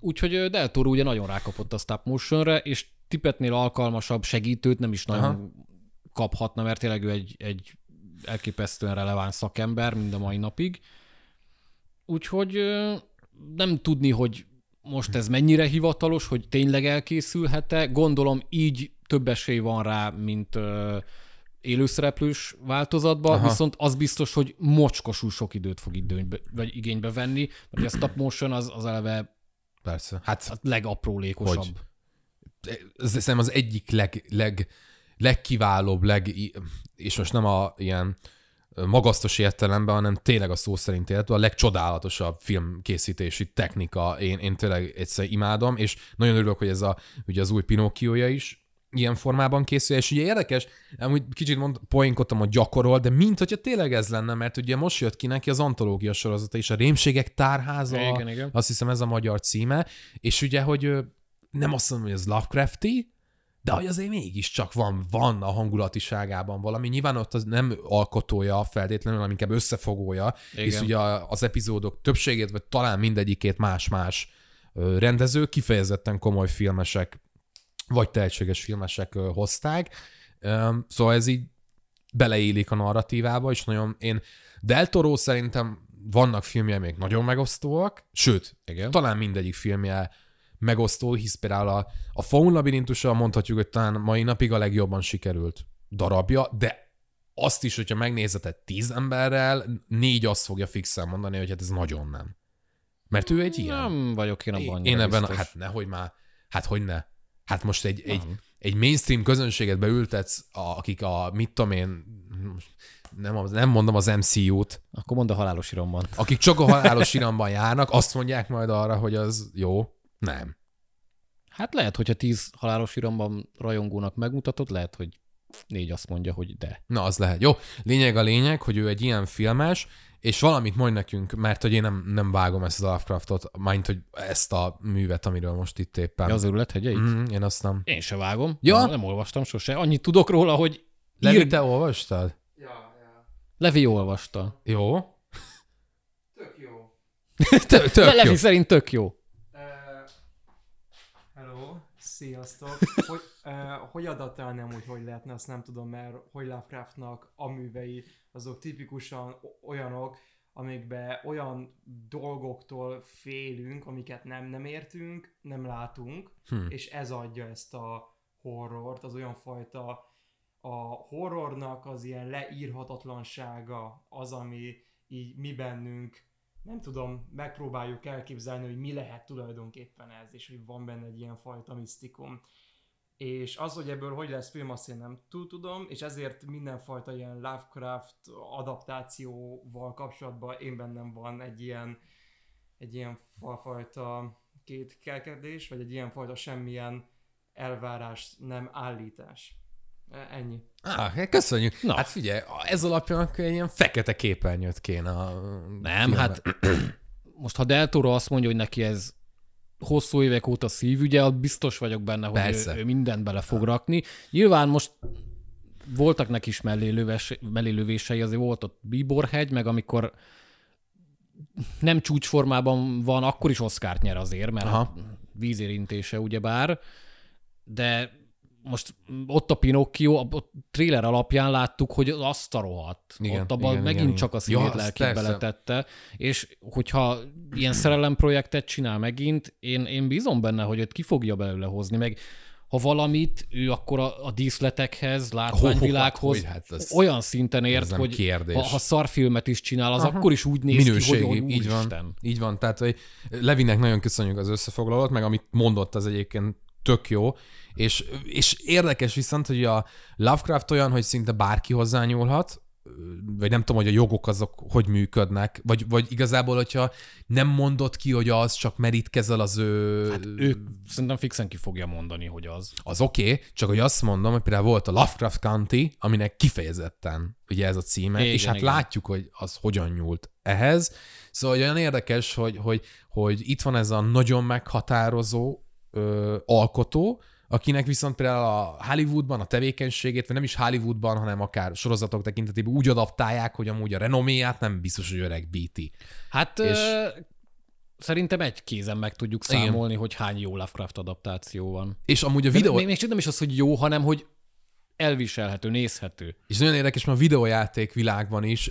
Úgyhogy Del Toro ugye nagyon rákapott a stop motionre, és Tippetnél alkalmasabb segítőt nem is nagyon Aha. kaphatna, mert tényleg ő egy, egy elképesztően releváns szakember mind a mai napig. Úgyhogy nem tudni, hogy most ez mennyire hivatalos, hogy tényleg elkészülhet-e. Gondolom így több esély van rá, mint élőszereplős változatban, Aha. viszont az biztos, hogy mocskosul sok időt fog időnybe, vagy igénybe venni, mert a stop motion az, az eleve Persze. Hát a legaprólékosabb. Hogy? ez szerintem az egyik leg, leg, legkiválóbb, leg, és most nem a ilyen magasztos értelemben, hanem tényleg a szó szerint értve a legcsodálatosabb filmkészítési technika. Én, én tényleg egyszer imádom, és nagyon örülök, hogy ez a, ugye az új Pinokkiója is ilyen formában készül, és ugye érdekes, amúgy kicsit mond, poénkodtam, hogy gyakorol, de mint hogyha tényleg ez lenne, mert ugye most jött ki neki az antológia sorozata és a Rémségek tárháza, Igen, igen. azt hiszem ez a magyar címe, és ugye, hogy nem azt mondom, hogy ez Lovecrafti, de hogy azért mégiscsak van, van a hangulatiságában valami. Nyilván ott az nem alkotója feltétlenül, hanem inkább összefogója, Igen. és ugye a- az epizódok többségét, vagy talán mindegyikét más-más rendező, kifejezetten komoly filmesek, vagy tehetséges filmesek hozták. Szóval ez így beleélik a narratívába, és nagyon én Del Toro szerintem vannak filmje még nagyon megosztóak, sőt, Igen. talán mindegyik filmje megosztó, hisz például a, a Faun labirintusa mondhatjuk, hogy talán mai napig a legjobban sikerült darabja, de azt is, hogyha megnézeted tíz emberrel, négy azt fogja fixen mondani, hogy hát ez nagyon nem. Mert ő egy ilyen. Nem vagyok én abban Én, én ebben, biztos. hát nehogy már, hát hogy ne. Hát most egy, egy, egy mainstream közönséget beültetsz, akik a, mit tudom én, Nem, nem mondom az MCU-t. Akkor mondd a halálos iramban. Akik csak a halálos iramban járnak, azt mondják majd arra, hogy az jó. Nem. Hát lehet, hogyha tíz halálos iramban rajongónak megmutatod, lehet, hogy négy azt mondja, hogy de. Na, az lehet. Jó, lényeg a lényeg, hogy ő egy ilyen filmes, és valamit mondj nekünk, mert hogy én nem, nem vágom ezt a Lovecraftot, mind hogy ezt a művet, amiről most itt éppen. Ja, az őrület hegyeit? Mm. Én azt nem. Én se vágom. Ja? Nem, nem olvastam sose. Annyit tudok róla, hogy Levi, ír... te olvastad? Ja, ja. Levi olvasta. Jó. Tök jó. Tök, tök Le, jó. Levi szerint tök jó. Sziasztok. Hogy, uh, hogy adaptálnám, hogy hogy lehetne, azt nem tudom, mert hogy Lovecraftnak a művei azok tipikusan olyanok, amikbe olyan dolgoktól félünk, amiket nem, nem értünk, nem látunk, Hm. és ez adja ezt a horrort, az olyan fajta a horrornak az ilyen leírhatatlansága az, ami így mi bennünk, nem tudom, megpróbáljuk elképzelni, hogy mi lehet tulajdonképpen ez, és hogy van benne egy ilyen fajta misztikum. És az, hogy ebből hogy lesz film, azt én nem túl tudom, és ezért mindenfajta ilyen Lovecraft adaptációval kapcsolatban én bennem van egy ilyen, egy ilyen fa- fajta két kelkedés, vagy egy ilyen fajta semmilyen elvárás, nem állítás. E- Ennyi. Ah, köszönjük. Na. Hát figyelj, ez alapján akkor egy ilyen fekete képernyőt kéne a Nem, filmbe. hát most ha Del Toro azt mondja, hogy neki ez hosszú évek óta szívügye, biztos vagyok benne, hogy Persze. ő, ő mindent bele fog rakni. Nyilván most voltak neki is mellélöves, mellélövései, azért volt ott Bíborhegy, meg amikor nem csúcsformában van, akkor is Oszkárt nyer azért, mert. Aha. vízérintése ugyebár, de most ott a Pinocchio, a a trailer alapján láttuk, hogy az azt a rohadt. Igen, ott abban igen, megint igen, csak a. Ja, szívét azt lelkét beletette, és hogyha ilyen szerelemprojektet csinál megint, én, én bízom benne, hogy őt ki fogja belőle hozni, meg ha valamit, ő akkor a, a díszletekhez, látványvilághoz Hogy hát ez- olyan szinten ért, hogy kérdés. ha, ha szarfilmet is csinál, az akkor is úgy néz Minőségi, ki, hogy ó, így van. úristen. Így van, tehát hogy Levinek nagyon köszönjük az összefoglalót, meg amit mondott, az egyébként tök jó, és, és érdekes viszont, hogy a Lovecraft olyan, hogy szinte bárki hozzányúlhat, vagy nem tudom, hogy a jogok azok hogy működnek, vagy, vagy igazából, hogyha nem mondott ki, hogy az, csak merítkezel az ő... Hát ő szerintem fixen ki fogja mondani, hogy az. az oké, okay, csak hogy azt mondom, hogy például volt a Lovecraft County, aminek kifejezetten ugye ez a címe, Igen, és hát igen. látjuk, hogy az hogyan nyúlt ehhez. Szóval olyan érdekes, hogy, hogy, hogy itt van ez a nagyon meghatározó ö, alkotó, akinek viszont például a Hollywoodban a tevékenységét, vagy nem is Hollywoodban, hanem akár sorozatok tekintetében úgy adaptálják, hogy amúgy a renoméját nem biztos, hogy öreg BT. Hát És- és... szerintem egy kézen meg tudjuk Igen. számolni, hogy hány jó Lovecraft adaptáció van. És amúgy a videó... Még, még csak nem is az, hogy jó, hanem hogy elviselhető, nézhető. És nagyon érdekes, mert a videójáték világban is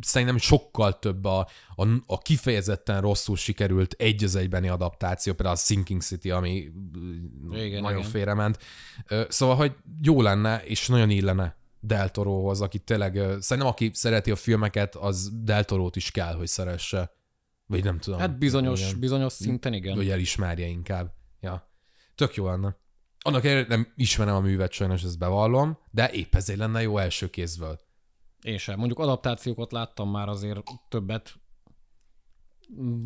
szerintem sokkal több a, a, a kifejezetten rosszul sikerült egy az egybeni adaptáció, például a Sinking City, ami igen, Igen, nagyon igen. félrement. Szóval, hogy jó lenne, és nagyon illene Del Torohoz, aki tényleg, szerintem aki szereti a filmeket, az Del Torót is kell, hogy szeresse. Vagy nem tudom. Hát bizonyos, Igen. bizonyos szinten igen. Vagy elismerje inkább. Ja. Tök jó lenne. Annak ellenére nem ismerem a művet, sajnos ezt bevallom, de épp ezért lenne jó első kézből. Én sem. Mondjuk adaptációkat láttam már azért többet.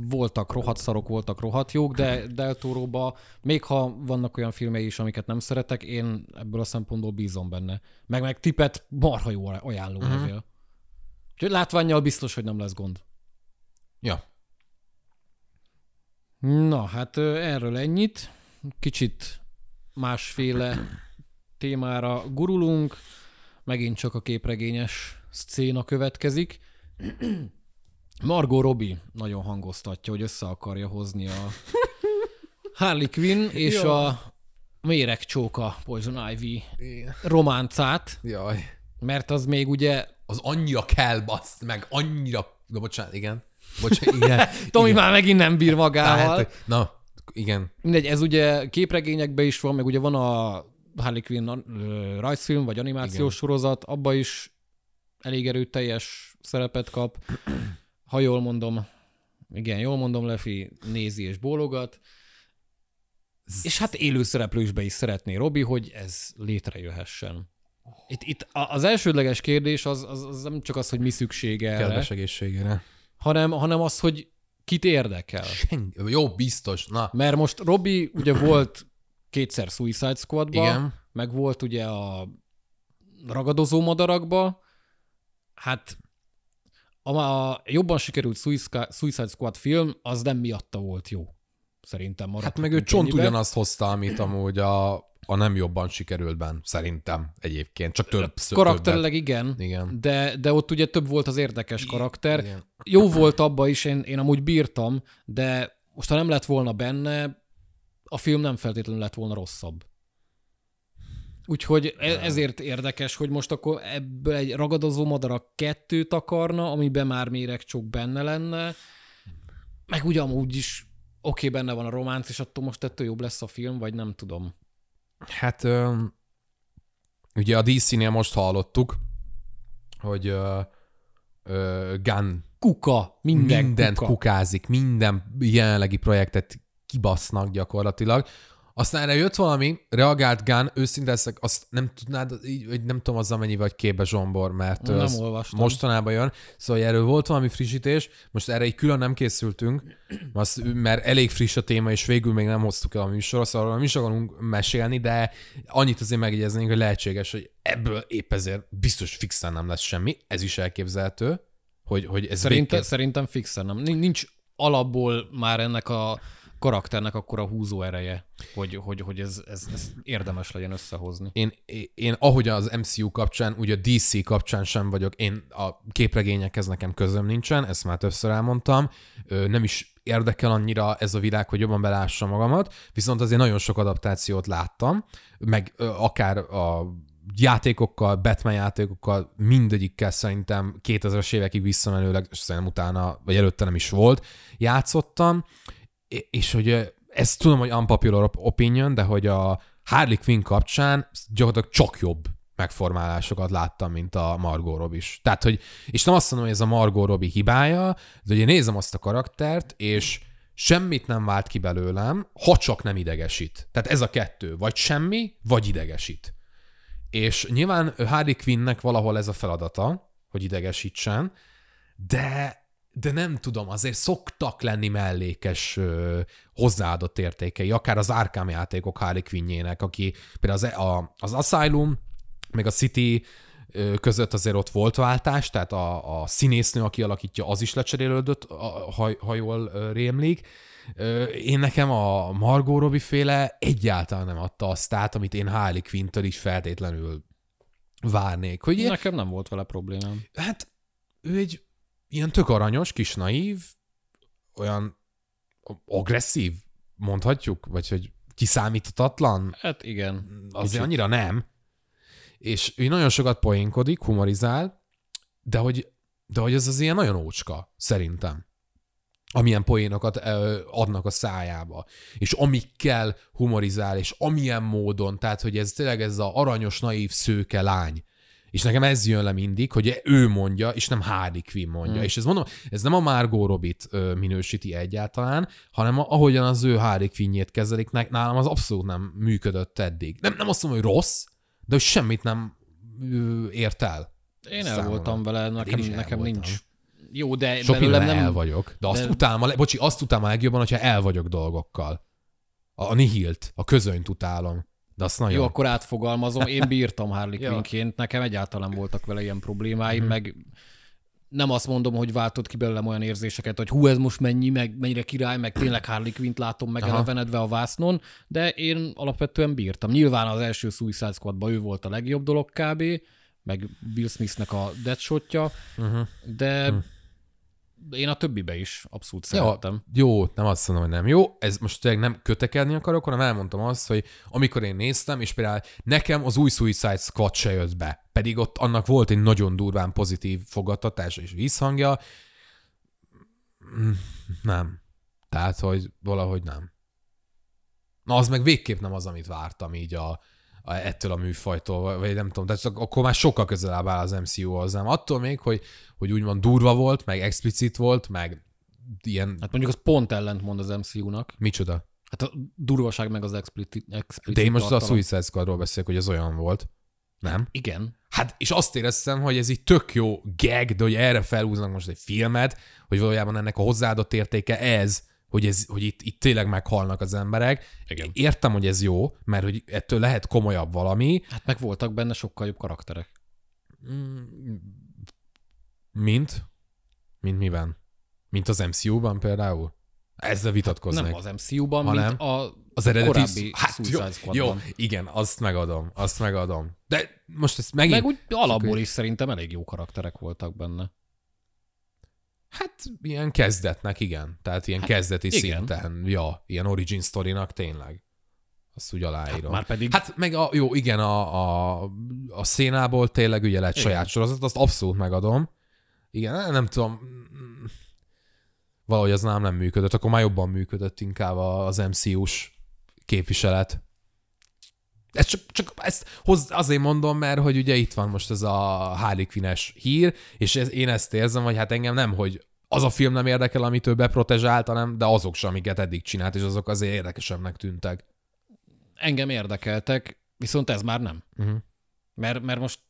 Voltak rohadt szarok, voltak rohadt jók, de Del Toroba, még ha vannak olyan filmei is, amiket nem szeretek, én ebből a szempontból bízom benne. Meg meg tipet marha jó ajánló Mhm. levél. Úgyhogy látványjal biztos, hogy nem lesz gond. Ja. Na, hát erről ennyit. Kicsit másféle témára gurulunk. Megint csak a képregényes szcéna következik. Margot Robbie nagyon hangoztatja, hogy össze akarja hozni a Harley Quinn és Jó. a méregcsóka Poison Ivy románcát, Jaj. mert az még ugye Az annyira kell, baszt, meg annyira... Na, bocsánat, igen. Bocsánat, igen. Tomi igen. már megint nem bír magával. Tehát, na, igen. Mindegy, ez ugye képregényekben is van, meg ugye van a Harley Quinn rajzfilm, vagy animációs Igen. sorozat, abba is elég erőteljes szerepet kap. Ha jól mondom, igen, jól mondom, Lefi nézi és bólogat. És hát élő szereplő is be is szeretné Robi, hogy ez létrejöhessen. Itt, itt az elsődleges kérdés az, az, az nem csak az, hogy mi szüksége erre, Kedves egészségére. hanem, hanem az, hogy kit érdekel. Senki. Jó, biztos. Na, Mert most Robi ugye volt kétszer Suicide Squadba, igen. meg volt ugye a ragadozó madarakba, hát a, a jobban sikerült Suicide Squad film, az nem miatta volt jó. Szerintem Hát meg ő csont ugyanazt hozta, amit amúgy a, a nem jobban sikerült benne, szerintem egyébként. Csak több Karakterileg igen, többet. Igen. de, de ott ugye több volt az érdekes karakter. Igen. Jó volt abba is, én, én amúgy bírtam, de most ha nem lett volna benne, a film nem feltétlenül lett volna rosszabb. Úgyhogy e- ezért érdekes, hogy most akkor ebből egy ragadozó madara kettőt akarna, amiben már méregcsók benne lenne, meg ugye amúgy is oké, okay, benne van a románc, és attól most ettől jobb lesz a film, vagy nem tudom. Hát ugye a DC-nél most hallottuk, hogy Gunn Kuka, minden mindent kuka. kukázik, minden jelenlegi projektet kibasznak gyakorlatilag. Aztán erre jött valami, reagált Gunn, őszinte leszek, azt nem tudnád, így, vagy nem tudom azzal mennyi vagy képbe zsombor, mert Nem az olvastam. mostanában jön. Szóval erről volt valami frissítés, most erre így külön nem készültünk, azt, mert elég friss a téma, és végül még nem hoztuk el a műsorra, szóval arról nem is akarunk mesélni, de annyit azért megjegyeznénk, hogy lehetséges, hogy ebből épp ezért biztos fixen nem lesz semmi, ez is elképzelhető, hogy, hogy ez Szerintem, végképp- szerintem fixen nem. Nin- Nincs alapból már ennek a karakternek akkor a húzó ereje, hogy, hogy, hogy ez, ez, ez érdemes legyen összehozni. én, én ahogy az MCU kapcsán, úgy a DC kapcsán sem vagyok, én a képregényekhez nekem közöm nincsen, ezt már többször elmondtam, nem is érdekel annyira ez a világ, hogy jobban belássa magamat, viszont azért nagyon sok adaptációt láttam, meg akár a játékokkal, Batman játékokkal, mindegyikkel szerintem 2000-es évekig visszamenőleg, és szerintem utána, vagy előtte nem is volt, játszottam, és- hogy ö, ezt tudom, hogy unpopular op- opinion, de hogy a Harley Quinn kapcsán gyakorlatilag csak jobb megformálásokat láttam, mint a Margot Robbie is. Tehát, hogy, és nem azt mondom, hogy ez a Margot Robbie hibája, de ugye nézem azt a karaktert, és semmit nem vált ki belőlem, ha csak nem idegesít. Tehát ez a kettő, vagy semmi, vagy idegesít. És nyilván Harley Quinnnek valahol ez a feladata, hogy idegesítsen, de de nem tudom, azért szoktak lenni mellékes ö, hozzáadott értékei, akár az Arkham játékok Harley Quinnjének, aki például az, a, az Asylum, meg a City ö, között azért ott volt váltás, tehát a, a színésznő, aki alakítja, az is lecserélődött, a- ha, ha jól ö, rémlik. Ö, Én nekem a Margot Robbie féle egyáltalán nem adta azt át, amit én Harley Quinn-től is feltétlenül várnék. Hogy Nekem nem volt vele problémám. hát ő egy ilyen tök aranyos, kis naív, olyan agresszív, mondhatjuk, vagy hogy kiszámíthatatlan, Hát igen. azért annyira nem. És ő nagyon sokat poénkodik, humorizál, de hogy, de hogy ez az ilyen nagyon ócska, szerintem. Amilyen poénokat adnak a szájába. És amikkel humorizál, és amilyen módon, tehát hogy ez tényleg ez a aranyos, naív, szőke lány. És nekem ez jön le mindig, hogy ő mondja, és nem Harley Quinn mondja. Hmm. És ez mondom, ez nem a Margot Robbie-t ö, minősíti egyáltalán, hanem a, ahogyan az ő Harley Quinnjét kezelik, nálam az abszolút nem működött eddig. Nem, nem azt mondom, hogy rossz, de hogy semmit nem ért el. Én el Számomra. voltam vele, nekem, el nekem voltam. nincs. Jó, de Sok belőlem nem... el vagyok, de azt de- utálom, a bocsi, azt utálom a legjobban, hogyha el vagyok dolgokkal. A, a nihilt, a közönyt utálom. De azt nagyon... Jó, akkor átfogalmazom. Én bírtam Harley. Quinnként, nekem egyáltalán voltak vele ilyen problémáim, Mhm. meg nem azt mondom, hogy váltott ki belőlem olyan érzéseket, hogy hú, ez most mennyi, meg mennyire király, meg tényleg Harley Quinn-t látom meg elevenedve a vásznon, de én alapvetően bírtam. Nyilván az első Suicide Squadban ő volt a legjobb dolog kb., meg Will Smithnek a deadshotja, Uh-huh. de én a többibe is abszolút szerettem. jó, nem azt mondom, hogy nem jó, ez most tényleg nem kötekedni akarok, hanem elmondtam azt, hogy amikor én néztem, és például nekem az új Suicide Squad se jött be, pedig ott annak volt egy nagyon durván pozitív fogadtatása és vízhangja, Mm, nem. Tehát, hogy valahogy nem. Na, az meg végképp nem az, amit vártam így a, ettől a műfajtól, vagy nem tudom, tehát akkor már sokkal közelebb áll az MCU hozzám. Attól még, hogy, hogy úgymond durva volt, meg explicit volt, meg ilyen, Hát mondjuk az pont ellent mond az MCU-nak. micsoda. Hát a durvaság meg az explicit, explicit De én most a tartalom. Suicide Squadról beszélek, hogy az olyan volt. Nem? Igen. Hát, és azt éreztem, hogy ez így tök jó gag, de hogy erre felhúznak most egy filmet, hogy valójában ennek a hozzáadott értéke ez, hogy, ez, hogy itt, itt tényleg meghalnak az emberek. Igen. Értem, hogy ez jó, mert hogy ettől lehet komolyabb valami, Hát meg voltak benne sokkal jobb karakterek. mint, mint miben? Mint az MCU-ban például? Ezzel vitatkoznék. Nem az MCU-ban, Hanem mint a Az eredeti... korábbi hát, jó, jó, igen, azt megadom, azt megadom. De most ezt megint... Meg úgy alapból is szerintem elég jó karakterek voltak benne. Hát ilyen kezdetnek, igen. Tehát ilyen hát, kezdeti igen. szinten. Ja, ilyen origin storynak tényleg. Azt úgy aláírom. Hát már pedig- Hát meg a, jó, igen, a, a, a szénából tényleg ugye lett Igen. saját sorozat, azt abszolút megadom. Igen, nem tudom, valahogy az nálam nem működött, akkor már jobban működött inkább az MCU-s képviselet. Ez csak ezt hoz, azért mondom, mert hogy ugye itt van most ez a Harley Quinn-es hír, és ez, én ezt érzem, hogy hát engem nem, hogy az a film nem érdekel, amit ő beprotezsált, hanem de azok sem, amiket eddig csinált, és azok azért érdekesebbnek tűntek. Engem érdekeltek, viszont ez már nem. Uh-huh. Mert, mert most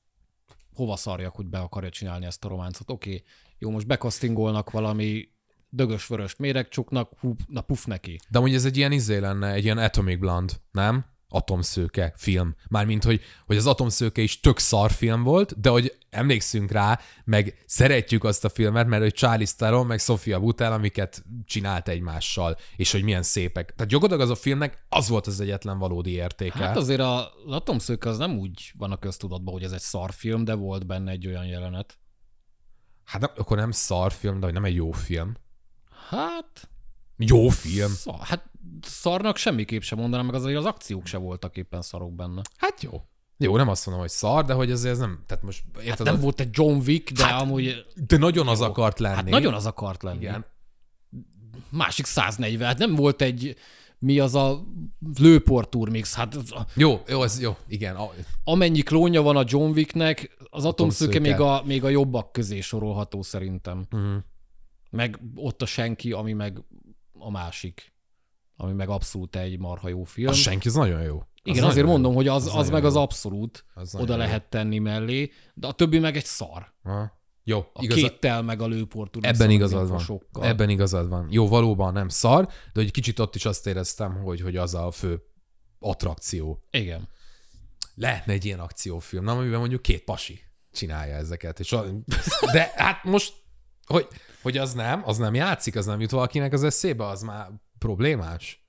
hova szarjak, hogy be akarja csinálni ezt a románcot? Oké, okay, jó, most bekasztingolnak valami dögös-vörös méregcsuknak, hú, na puf neki. De amúgy ez egy ilyen izé lenne, egy ilyen Atomic Blonde, nem? Atomszőke film. Mármint, hogy, hogy az Atomszőke is tök szar film volt, de hogy emlékszünk rá, meg szeretjük azt a filmet, mert hogy Charlie Theron, meg Sofia Butel, amiket csinált egymással, és hogy milyen szépek. Tehát gyakorlatilag az a filmnek az volt az egyetlen valódi értéke. Hát azért a az Atomszőke az nem úgy van a köztudatban, hogy ez egy szarfilm, de volt benne egy olyan jelenet. hát nem, akkor nem szar film, de nem egy jó film. Hát, Jó film. szar, hát szarnak semmiképp sem mondanám, meg azért az akciók se voltak éppen szarok benne. Hát jó. Jó, nem azt mondom, hogy szar, de hogy azért ez nem, tehát most érted, Hát nem az- volt egy John Wick, de hát, amúgy de nagyon az akart lenni. hát nagyon az akart lenni. Igen. Másik 140, hát nem volt egy mi az a lőportúrmix, hát Jó, jó, ez jó, igen. A, amennyi klónja van a John Wicknek, az Atomszőke. még a, még a jobbak közé sorolható szerintem. uh-huh. Meg ott a senki, ami meg a másik. Ami meg abszolút egy marha jó film. Az senki, az nagyon jó. Az Igen, nagyon azért jó. mondom, hogy az, Az az, meg az jó. abszolút Az oda jó. lehet tenni mellé, de a többi meg egy szar. Aha. Jó, A igaz, kéttel meg a lőportúr. ebben igazad van. Ebben igazad van. Jó, valóban nem szar, de hogy kicsit ott is azt éreztem, hogy, hogy az a fő attrakció. Igen. Lehetne egy ilyen akciófilm, nem, amiben mondjuk két pasi csinálja ezeket. És a, de hát most, hogy, hogy az nem, az nem játszik, az nem jut valakinek az eszébe, az már problémás.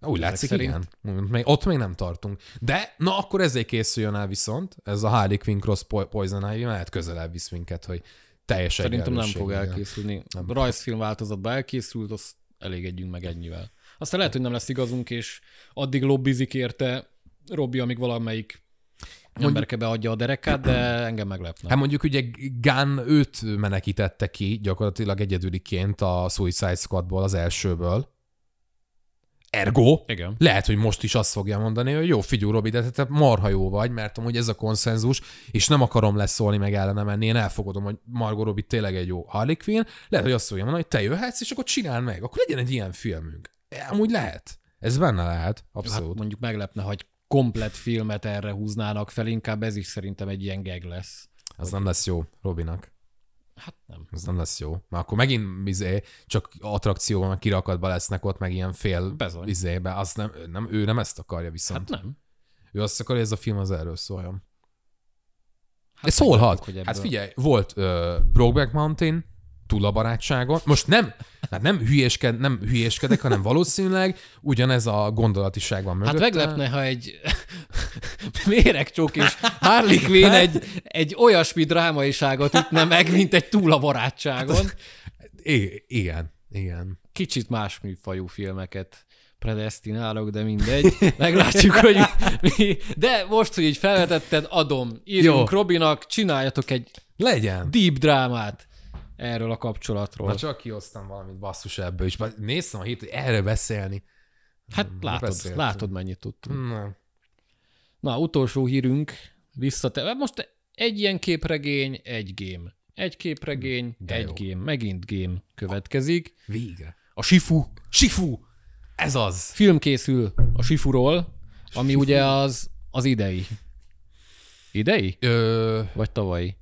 Úgy látszik, szerint. igen. Még, ott még nem tartunk. De, na akkor ezért készüljön el viszont, ez a Harley Quinn Cross Po- Poison Ivy, mert közelebb visz minket, hogy teljes Szerintem nem fog elkészülni. A rajzfilm változatban elkészült, azt elégedjünk meg ennyivel. Aztán lehet, hogy nem lesz igazunk, és addig lobbizik érte Robi, amíg valamelyik emberke beadja a derekát, de engem meglepne. Hát mondjuk ugye Gunn őt menekítette ki gyakorlatilag egyedüliként a Suicide Squadból, az elsőből. Ergo, Igen. lehet, hogy most is azt fogja mondani, hogy jó, figyú, Robi, de te marha jó vagy, mert amúgy ez a konszenzus, és nem akarom leszólni, meg ellene menni, én elfogadom, hogy Margot Robbie tényleg egy jó Harley Quinn, lehet, hogy azt fogja mondani, hogy te jöhetsz, és akkor csináld meg, akkor legyen egy ilyen filmünk. Amúgy lehet. Ez benne lehet, Hát abszolút. mondjuk meglepne, hogy komplet filmet erre húznának fel, inkább ez is szerintem egy ilyen gag lesz. Az nem lesz jó Robinak. Hát nem. Ez nem lesz jó. Mert akkor megint izé, csak attrakcióban, meg kirakatban lesznek ott, meg ilyen fél Bezony. izébe. Azt nem, nem, ő nem ezt akarja viszont. Hát nem. Ő azt akarja, hogy ez a film az erről szóljon. Hát De szólhat. Hát figyelj, volt uh, Brokeback Mountain, túl a barátságon. Most nem, hát nem, hülyésked, nem hülyéskedek, hanem valószínűleg ugyanez a gondolatiság van Hát mögötte. meglepne, ha egy méregcsók és Harley Quinn egy, egy olyasmi drámaiságot ütne meg, mint egy túl a barátságon. I- igen, igen. Kicsit más műfajú filmeket predestinálok, de mindegy. Meglátjuk, hogy mi. De most, hogy így felvetetted, adom. Írjunk Jó. Robinak, csináljatok egy Legyen. deep drámát erről a kapcsolatról. Na csak kihoztam valamit basszus ebből, és néztem a hét, hogy erre beszélni. hát látod, beszéltünk. látod, mennyit tudtunk. Na, Na, utolsó hírünk, visszate. Most egy ilyen képregény, egy game. Egy képregény, De egy jó. game. Megint game következik. végre. A Shifu. Sifu! Ez az! Film készül a Shifuról, ami ugye az, az idei. Idei? Ö, Vagy tavalyi?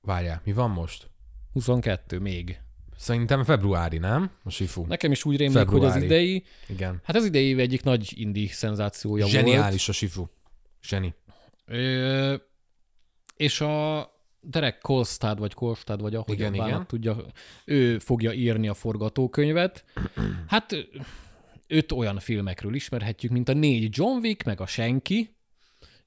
várjál, mi van most? 22 még. Szerintem februári, nem? A Sifu. Nekem is úgy rémlik, hogy az Februári. idei, Igen. hát az idei év egyik nagy indi szenzációja volt. Zseniális a Sifu. Zseni. Ö, és a Derek Kolstad, vagy Kolstad, vagy ahogy Igen, igen, tudja, ő fogja írni a forgatókönyvet. Hát ö, őt olyan filmekről ismerhetjük, mint a négy John Wick, meg a Senki.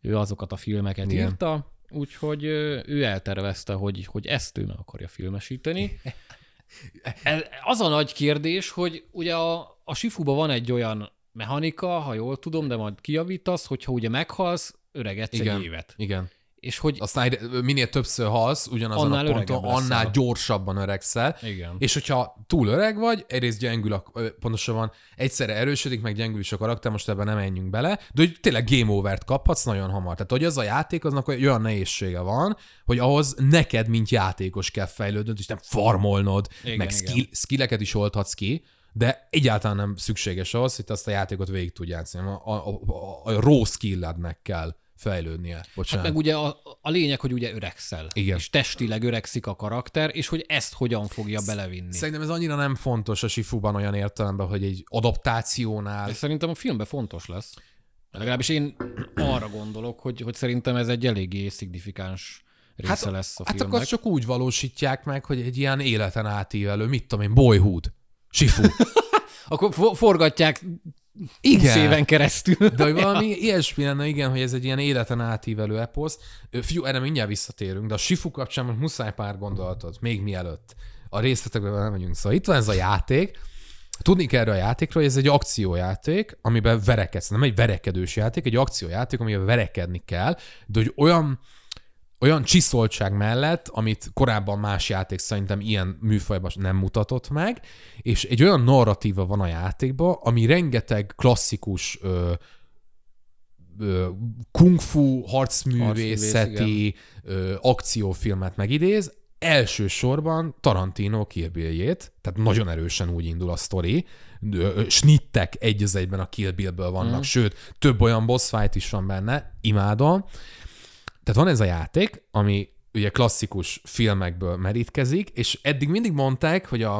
Ő azokat a filmeket igen. írta, úgyhogy ő eltervezte, hogy, hogy ezt ő meg akarja filmesíteni. Ez- Az a nagy kérdés, hogy ugye a, a Sifuba van egy olyan mechanika, ha jól tudom, de majd kijavítasz, hogyha ugye meghalsz, öregedsz Igen. egy évet. Igen. És hogy Aztán minél többször halsz, ugyanazon Annál a ponton, annál gyorsabban öregszel. Igen. És hogyha túl öreg vagy, egyrészt gyengül, a, pontosabban egyszerre erősödik, meg gyengül is a karakter, most ebben nem menjünk bele, de hogy tényleg game over-t kaphatsz nagyon hamar. Tehát, hogy az a játék, aznak olyan nehézsége van, hogy ahhoz neked, mint játékos kell fejlődnöd, és nem farmolnod, igen, meg igen. skill, skilleket is oldhatsz ki, de egyáltalán nem szükséges ahhoz, hogy azt a játékot végig tudj játszani. A, a, a, a raw skillednek kell fejlődnie. Bocsánat. Hát meg ugye a, a lényeg, hogy ugye öregszel. Igen. És testileg öregszik a karakter, és hogy ezt hogyan fogja belevinni. Szerintem ez annyira nem fontos a Sifuban olyan értelemben, hogy egy adaptációnál Ez szerintem a filmben fontos lesz. Legalábbis én arra gondolok, hogy, hogy szerintem ez egy eléggé szignifikáns része lesz a hát filmnek. akkor azt csak úgy valósítják meg, hogy egy ilyen életen átívelő, mit tudom én, boyhood, sifu. Akkor for- forgatják 20 Igen. éven keresztül. De hogy valami ilyesmi lenne, igen, hogy ez egy ilyen életen átívelő eposz. Fiú, erre mindjárt visszatérünk, de a Sifu kapcsán most muszáj pár gondolatot, még mielőtt a részletekbe nem megyünk. Szóval itt van ez a játék, Tudni kell erről a játékról, hogy ez egy akciójáték, amiben verekedsz. Nem egy verekedős játék, egy akciójáték, amiben verekedni kell, de hogy olyan, olyan csiszoltság mellett, amit korábban más játék szerintem ilyen műfajban nem mutatott meg, és egy olyan narratíva van a játékban, ami rengeteg klasszikus ö, ö, kung fu, harcművészeti ö, akciófilmet megidéz, elsősorban Tarantino Kill Bill-jét, tehát nagyon erősen úgy indul a sztori, snittek egy az egyben a Kill Bill-ből vannak, mm. sőt, több olyan boss fight is van benne, imádom. Tehát van ez a játék, ami ugye klasszikus filmekből merítkezik, és eddig mindig mondták, hogy a,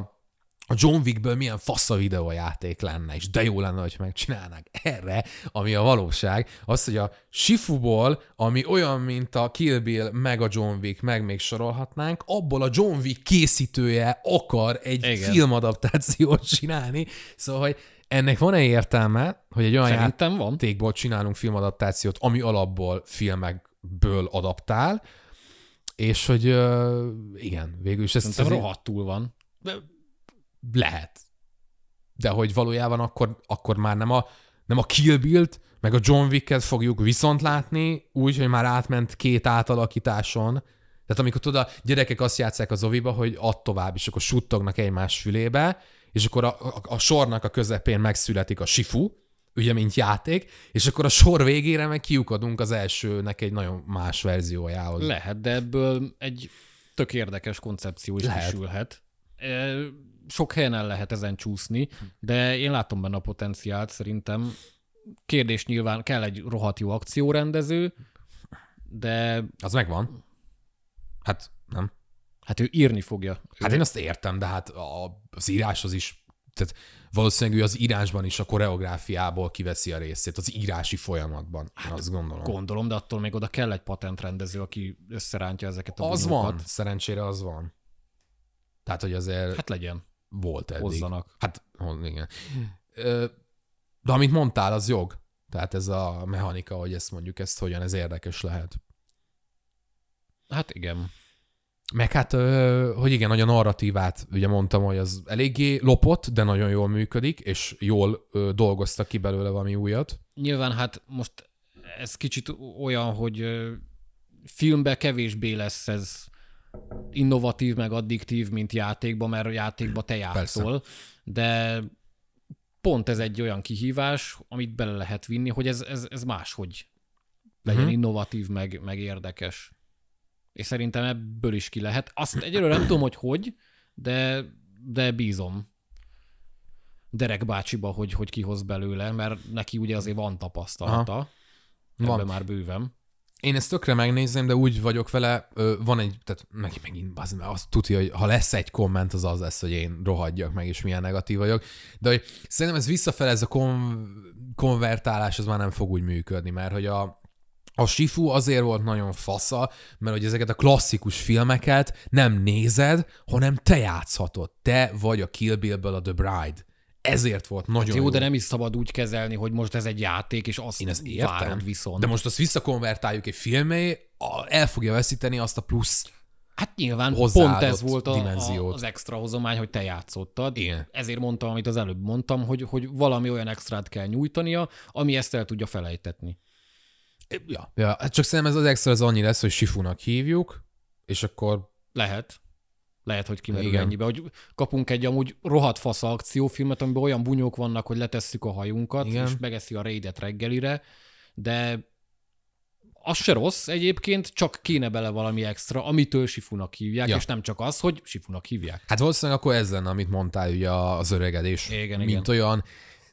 a John Wickből milyen fasz a videójáték lenne, és de jó lenne, hogy megcsinálnák erre, ami a valóság, az, hogy a Shifuból, ami olyan, mint a Kill Bill, meg a John Wick, meg még sorolhatnánk, abból a John Wick készítője akar egy Igen. Filmadaptációt csinálni, szóval, hogy ennek van-e értelme, hogy egy olyan Szerintem van. játékból csinálunk filmadaptációt, ami alapból filmekből adaptál, és hogy ö, igen, végül is ezt Szerintem ez rohadtul van. lehet. De hogy valójában akkor, akkor már nem a, nem a Kill Bill-t, meg a John Wick-et fogjuk viszont látni, úgy, hogy már átment két átalakításon. Tehát amikor tudod, a gyerekek azt játszák az oviba, hogy add tovább, és akkor suttognak egymás fülébe, és akkor a, a, a sornak a közepén megszületik a sifu, ugye, mint játék, és akkor a sor végére meg kiukadunk az elsőnek egy nagyon más verziójához. Lehet, de ebből egy tök érdekes koncepció is Lehet. kisülhet. E, Sok helyen el lehet ezen csúszni, de én látom benne a potenciált szerintem. Kérdés nyilván kell egy rohadt jó akciórendező, de Az megvan. Hát nem. hát ő írni fogja. Hát én azt értem, de hát a, az írás az is, tehát valószínűleg ő az írásban is a koreográfiából kiveszi a részét, az írási folyamatban, hát, azt gondolom. Gondolom, de attól még oda kell egy patentrendező, aki összerántja ezeket a Az bunyókat. van, szerencsére az van. Tehát, hogy azért hát, legyen, volt eddig. hozzanak. Hát, igen. De amit mondtál, az jog. Tehát ez a mechanika, hogy ezt mondjuk, ezt hogyan, ez érdekes lehet. Hát igen. Meg hát, hogy igen, nagy a narratívát, ugye mondtam, hogy az eléggé lopott, de nagyon jól működik, és jól dolgoztak ki belőle valami újat. Nyilván hát most ez kicsit olyan, hogy filmbe kevésbé lesz ez innovatív, meg addiktív, mint játékban, mert a játékban te játszol, de pont ez egy olyan kihívás, amit bele lehet vinni, hogy ez, ez, ez máshogy legyen uh-huh. innovatív, meg, meg érdekes. És szerintem ebből is ki lehet. Azt egyelőre nem tudom, hogy hogy, de, de bízom Derek bácsiba, hogy, hogy kihoz belőle, mert neki ugye azért van tapasztalata. Van. Ebben már bőven. Én ezt tökre megnézném, de úgy vagyok vele, ö, van egy, tehát meg, megint az, azt tudja, hogy ha lesz egy komment, az az lesz, hogy én rohadjak meg, és milyen negatív vagyok. De hogy szerintem ez visszafele, ez a kon- konvertálás, ez már nem fog úgy működni, mert hogy a, a Sifu azért volt nagyon fasza, mert hogy ezeket a klasszikus filmeket nem nézed, hanem te játszhatod. Te vagy a Kill Bill-ből a The Bride. Ezért volt nagyon Hát jó, jó. de nem is szabad úgy kezelni, hogy most ez egy játék, és azt Én ezt értem, várod viszont. de most azt visszakonvertáljuk egy filmé, el fogja veszíteni azt a plusz Hát nyilván pont ez volt a, a, dimenziót. az extra hozomány, hogy te játszottad. Igen. Ezért mondtam, amit az előbb mondtam, hogy, hogy valami olyan extrát kell nyújtania, ami ezt el tudja felejtetni. Ja, ja, hát csak szerintem ez az extra az annyi lesz, hogy Sifunak hívjuk, és akkor Lehet. Lehet, hogy kimerül Igen. ennyibe, hogy kapunk egy amúgy rohadt fasz akciófilmet, amiben olyan bunyók vannak, hogy letesszük a hajunkat, Igen. és megeszi a raidet reggelire, de az se rossz egyébként, csak kéne bele valami extra, amitől Sifunak hívják, Ja. és nem csak az, hogy Sifunak hívják. hát valószínűleg akkor ez lenne, amit mondtál, ugye az öregedés, Igen, mint igen. olyan,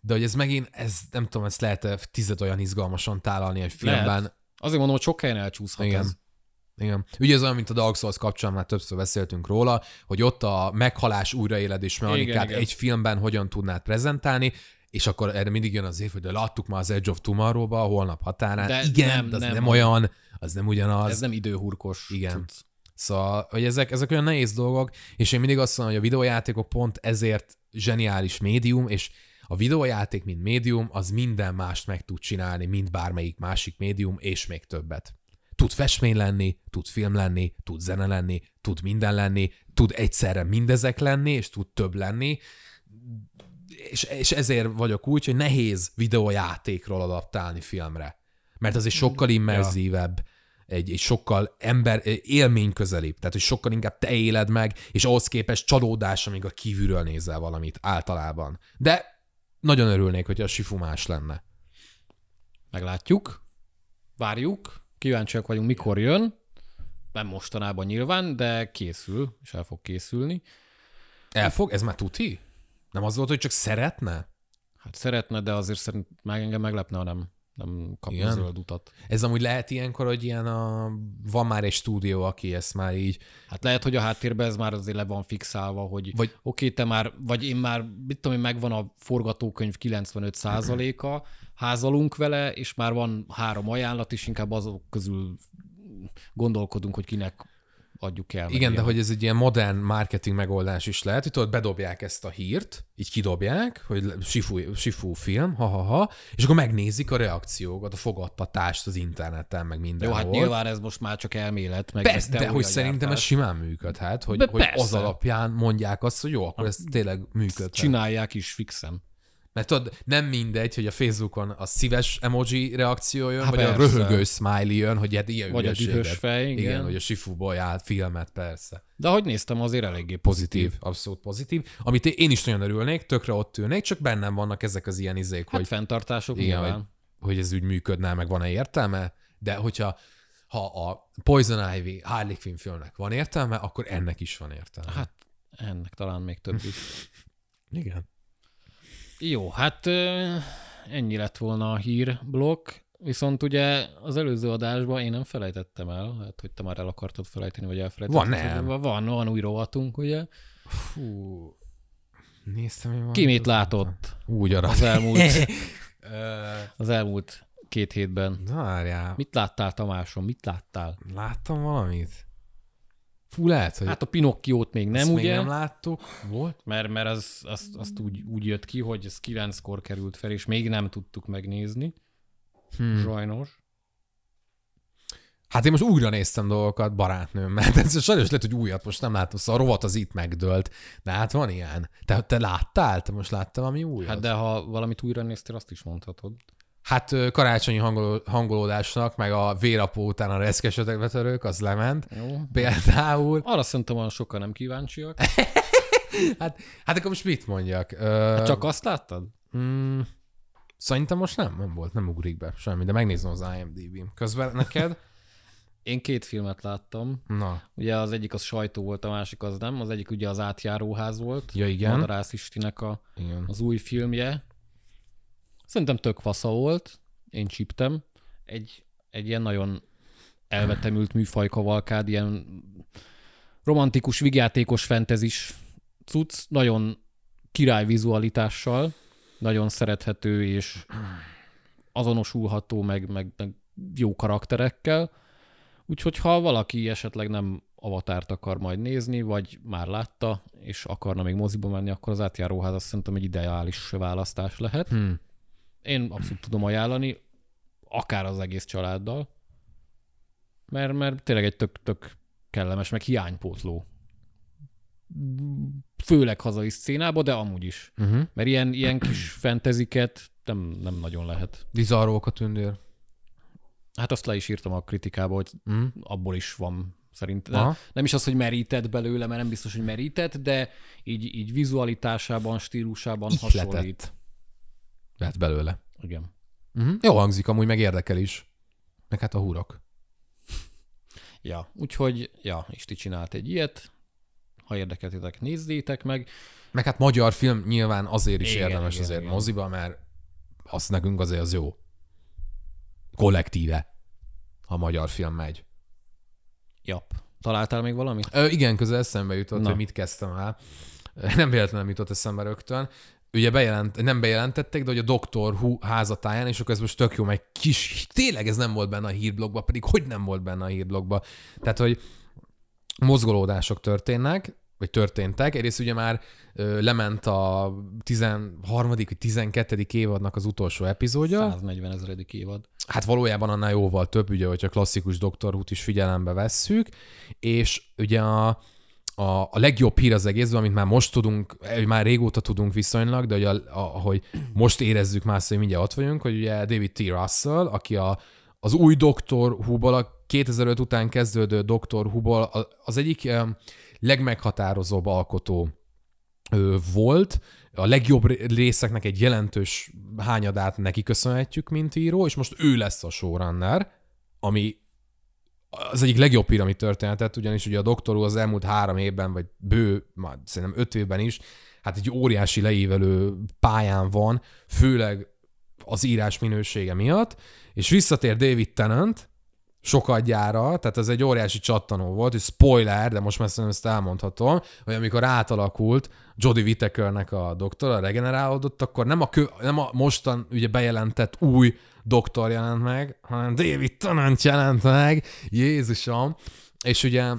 de hogy ez megint, ez nem tudom, ezt lehet tized olyan izgalmasan tálalni egy filmben. Lehet. Azért mondom, hogy sok helyen elcsúszhat Igen. ez. Igen. Ugye ez olyan, mint a Dark Souls kapcsán, már többször beszéltünk róla, hogy ott a meghalás újraéledés mechanikát Igen, egy filmben hogyan tudnád prezentálni, és akkor erre mindig jön az év, hogy de láttuk már az Edge of Tomorrow-ba, a holnap határán. De Igen, nem, de az nem, nem. olyan, az nem ugyanaz. Ez nem időhurkos. Igen. cucc. Szóval, hogy ezek, ezek olyan nehéz dolgok, és én mindig azt mondom, hogy a videójátékok pont ezért zseniális médium, és a videójáték, mint médium, az minden mást meg tud csinálni, mint bármelyik másik médium, és még többet. Tud festmény lenni, tud film lenni, tud zene lenni, tud minden lenni, tud egyszerre mindezek lenni, és tud több lenni, és, és ezért vagyok úgy, hogy nehéz videójátékról adaptálni filmre. Mert az egy sokkal immerzívebb, egy, egy sokkal ember, élményközelibb, tehát hogy sokkal inkább te éled meg, és ahhoz képest csalódás, amíg a kívülről nézel valamit általában. De nagyon örülnék, hogy a sifu más lenne. Meglátjuk, várjuk, kíváncsiak vagyunk, mikor jön. Nem mostanában nyilván, de készül, és el fog készülni. Elfog? Ez már tuti? Nem az volt, hogy csak szeretne? Hát szeretne, de azért szerint meg engem meglepne, ha nem, nem kapna Igen? zöld utat. Ez amúgy lehet ilyenkor, hogy ilyen a... van már egy stúdió, aki ezt már így... Hát lehet, hogy a háttérben ez már azért le van fixálva, hogy Vagy- oké, te már, vagy én már, mit tudom én, megvan a forgatókönyv 95%-a, házalunk vele, és már van három ajánlat, és inkább azok közül gondolkodunk, hogy kinek adjuk el. Igen, de ilyen. hogy ez egy ilyen modern marketing megoldás is lehet, hogy tudod, bedobják ezt a hírt, így kidobják, hogy sifu, sifu film, ha-ha-ha, és akkor megnézik a reakciókat, a fogadtatást az interneten, meg Jó, mindenhol. hát nyilván ez most már csak elmélet, meg Persze, de hogy szerintem ez simán működhet, hogy, De hogy az alapján mondják azt, hogy jó, akkor ez tényleg működhet. Csinálják is fixen. Mert tudod, nem mindegy, hogy a Facebookon a szíves emoji reakció jön, Há, vagy a persze. röhögő smiley jön, hogy hát ilyen Vagy a dühös fej, igen. igen. hogy a sifuból járt filmet, persze. De ahogy néztem, azért eléggé Pozitív, pozitív. abszolút pozitív. Amit én is nagyon örülnék, tökre ott ülnék, csak bennem vannak ezek az ilyen izék, Hát hogy, fenntartások igen, nyilván. hogy, hogy ez úgy működne, meg van-e értelme, de hogyha ha a Poison Ivy Harley Quinn filmnek van értelme, akkor ennek is van értelme. Hát ennek talán még több is. igen. Jó, hát ennyi lett volna a hírblokk, viszont ugye az előző adásban én nem felejtettem el, hát hogy te már el akartad felejteni, vagy elfelejtetted. Van, nem. hogy Van, van új rovatunk, ugye? Fú, néztem én Ki mit látott Úgy arat. az elmúlt, az elmúlt két hétben? Várjál, Mit láttál, Tamásom? Mit láttál? láttam valamit? Fú, lehet, hogy Hát a Pinokkiót még nem, ezt még ugye? nem láttuk. Volt? Mert, mert az, az, azt úgy, úgy jött ki, hogy ez 9-kor került fel, és még nem tudtuk megnézni. Hmm. Sajnos. Hát én most újra néztem dolgokat barátnőmmel, de ez sajnos lehet, hogy újat most nem látom, szóval a rovat az itt megdőlt. De hát van ilyen. Te, te láttál? Te most láttál valami újat? Hát de ha valamit újra néztél, azt is mondhatod. Hát karácsonyi hangoló, hangolódásnak, meg a vérapó után a reszkesetek betörők, az lement. Jó. Például. Arra szerintem olyan sokan nem kíváncsiak. Hát, hát akkor most mit mondjak? Ö, Hát csak azt láttad? Mm, szerintem most nem, nem volt, nem ugrik be semmi, de megnézem az IMDb-n. Közben neked? Én két filmet láttam. Na, Ugye az egyik az sajtó volt, a másik az nem. Az egyik ugye az átjáróház volt. ja igen. Madarász Istinek a, igen. az új filmje. Szerintem tök fasza volt. Én csíptem. Egy, egy ilyen nagyon elvetemült műfajkavalkád, ilyen romantikus, vigyátékos fentezis cucc, nagyon király vizualitással, nagyon szerethető és azonosulható, meg, meg, meg jó karakterekkel. Úgyhogy ha valaki esetleg nem avatárt akar majd nézni, vagy már látta, és akarna még moziba menni, akkor az átjáróház azt szerintem egy ideális választás lehet. Hmm. Én abszolút tudom ajánlani, akár az egész családdal, mert, mert tényleg egy tök, tök kellemes, meg hiánypótló. Főleg hazai szcénába, de amúgy is. Uh-huh. Mert ilyen, ilyen kis fenteziket nem, nem nagyon lehet. Bizarrók a tündér. Hát azt le is írtam a kritikába, hogy Mm. abból is van szerintem. Aha. Nem, is az, hogy merített belőle, mert nem biztos, hogy merített, de így, így vizualitásában, stílusában Ihletett. hasonlít. Lehet belőle. Igen. Uh-huh. Jó hangzik, amúgy meg érdekel is. Meg hát a húrok. Ja, úgyhogy, ja, Isti csinált egy ilyet. Ha érdekeltétek, nézzétek meg. Meg hát magyar film nyilván azért is Igen, érdemes igen, azért igen. moziba, mert az nekünk azért az jó. Kollektíve, ha magyar film megy. Jap. Találtál még valamit? Ö, igen, közel eszembe jutott, Na. hogy mit kezdtem el. Nem véletlenül jutott eszembe rögtön. Ugye bejelent, nem bejelentették, de hogy a Doctor Who házatáján, és akkor ez most tök jó, meg kis, tényleg ez nem volt benne a hírblogban, pedig hogy nem volt benne a hírblogban. Tehát, hogy mozgolódások történnek, vagy történtek. Egyrészt ugye már ö, lement a 13. vagy 12. évadnak az utolsó epizódja. 140 ezredik évad. Hát valójában annál jóval több, ugye, hogyha klasszikus Doctor Who-t is figyelembe vesszük, és ugye a, a, a legjobb hír az egészben, amit már most tudunk, eh, már régóta tudunk viszonylag, de hogy a, a, ahogy most érezzük már, hogy mindjárt ott vagyunk, hogy ugye David T. Russell, aki a, az új Doctor Who-ból, a 2005 után kezdődő Doctor Who-ból a- az egyik legmeghatározóbb alkotó volt, a legjobb ré- részeknek egy jelentős hányadát neki köszönhetjük, mint író, és most ő lesz a showrunner, ami az egyik legjobb piramid történetet, ugyanis ugye a Doktor az elmúlt három évben, vagy bő, már szerintem öt évben is, hát egy óriási leívelő pályán van, főleg az írás minősége miatt, és visszatér David Tennant, sokadjára, tehát ez egy óriási csattanó volt, és spoiler, de most már szerintem ezt elmondhatom, hogy amikor átalakult Jodie Whittakernek a doktora, regenerálódott, akkor nem a, kö, nem a mostan ugye bejelentett új doktor jelent meg, hanem David Tennant jelent meg, Jézusom, és ugye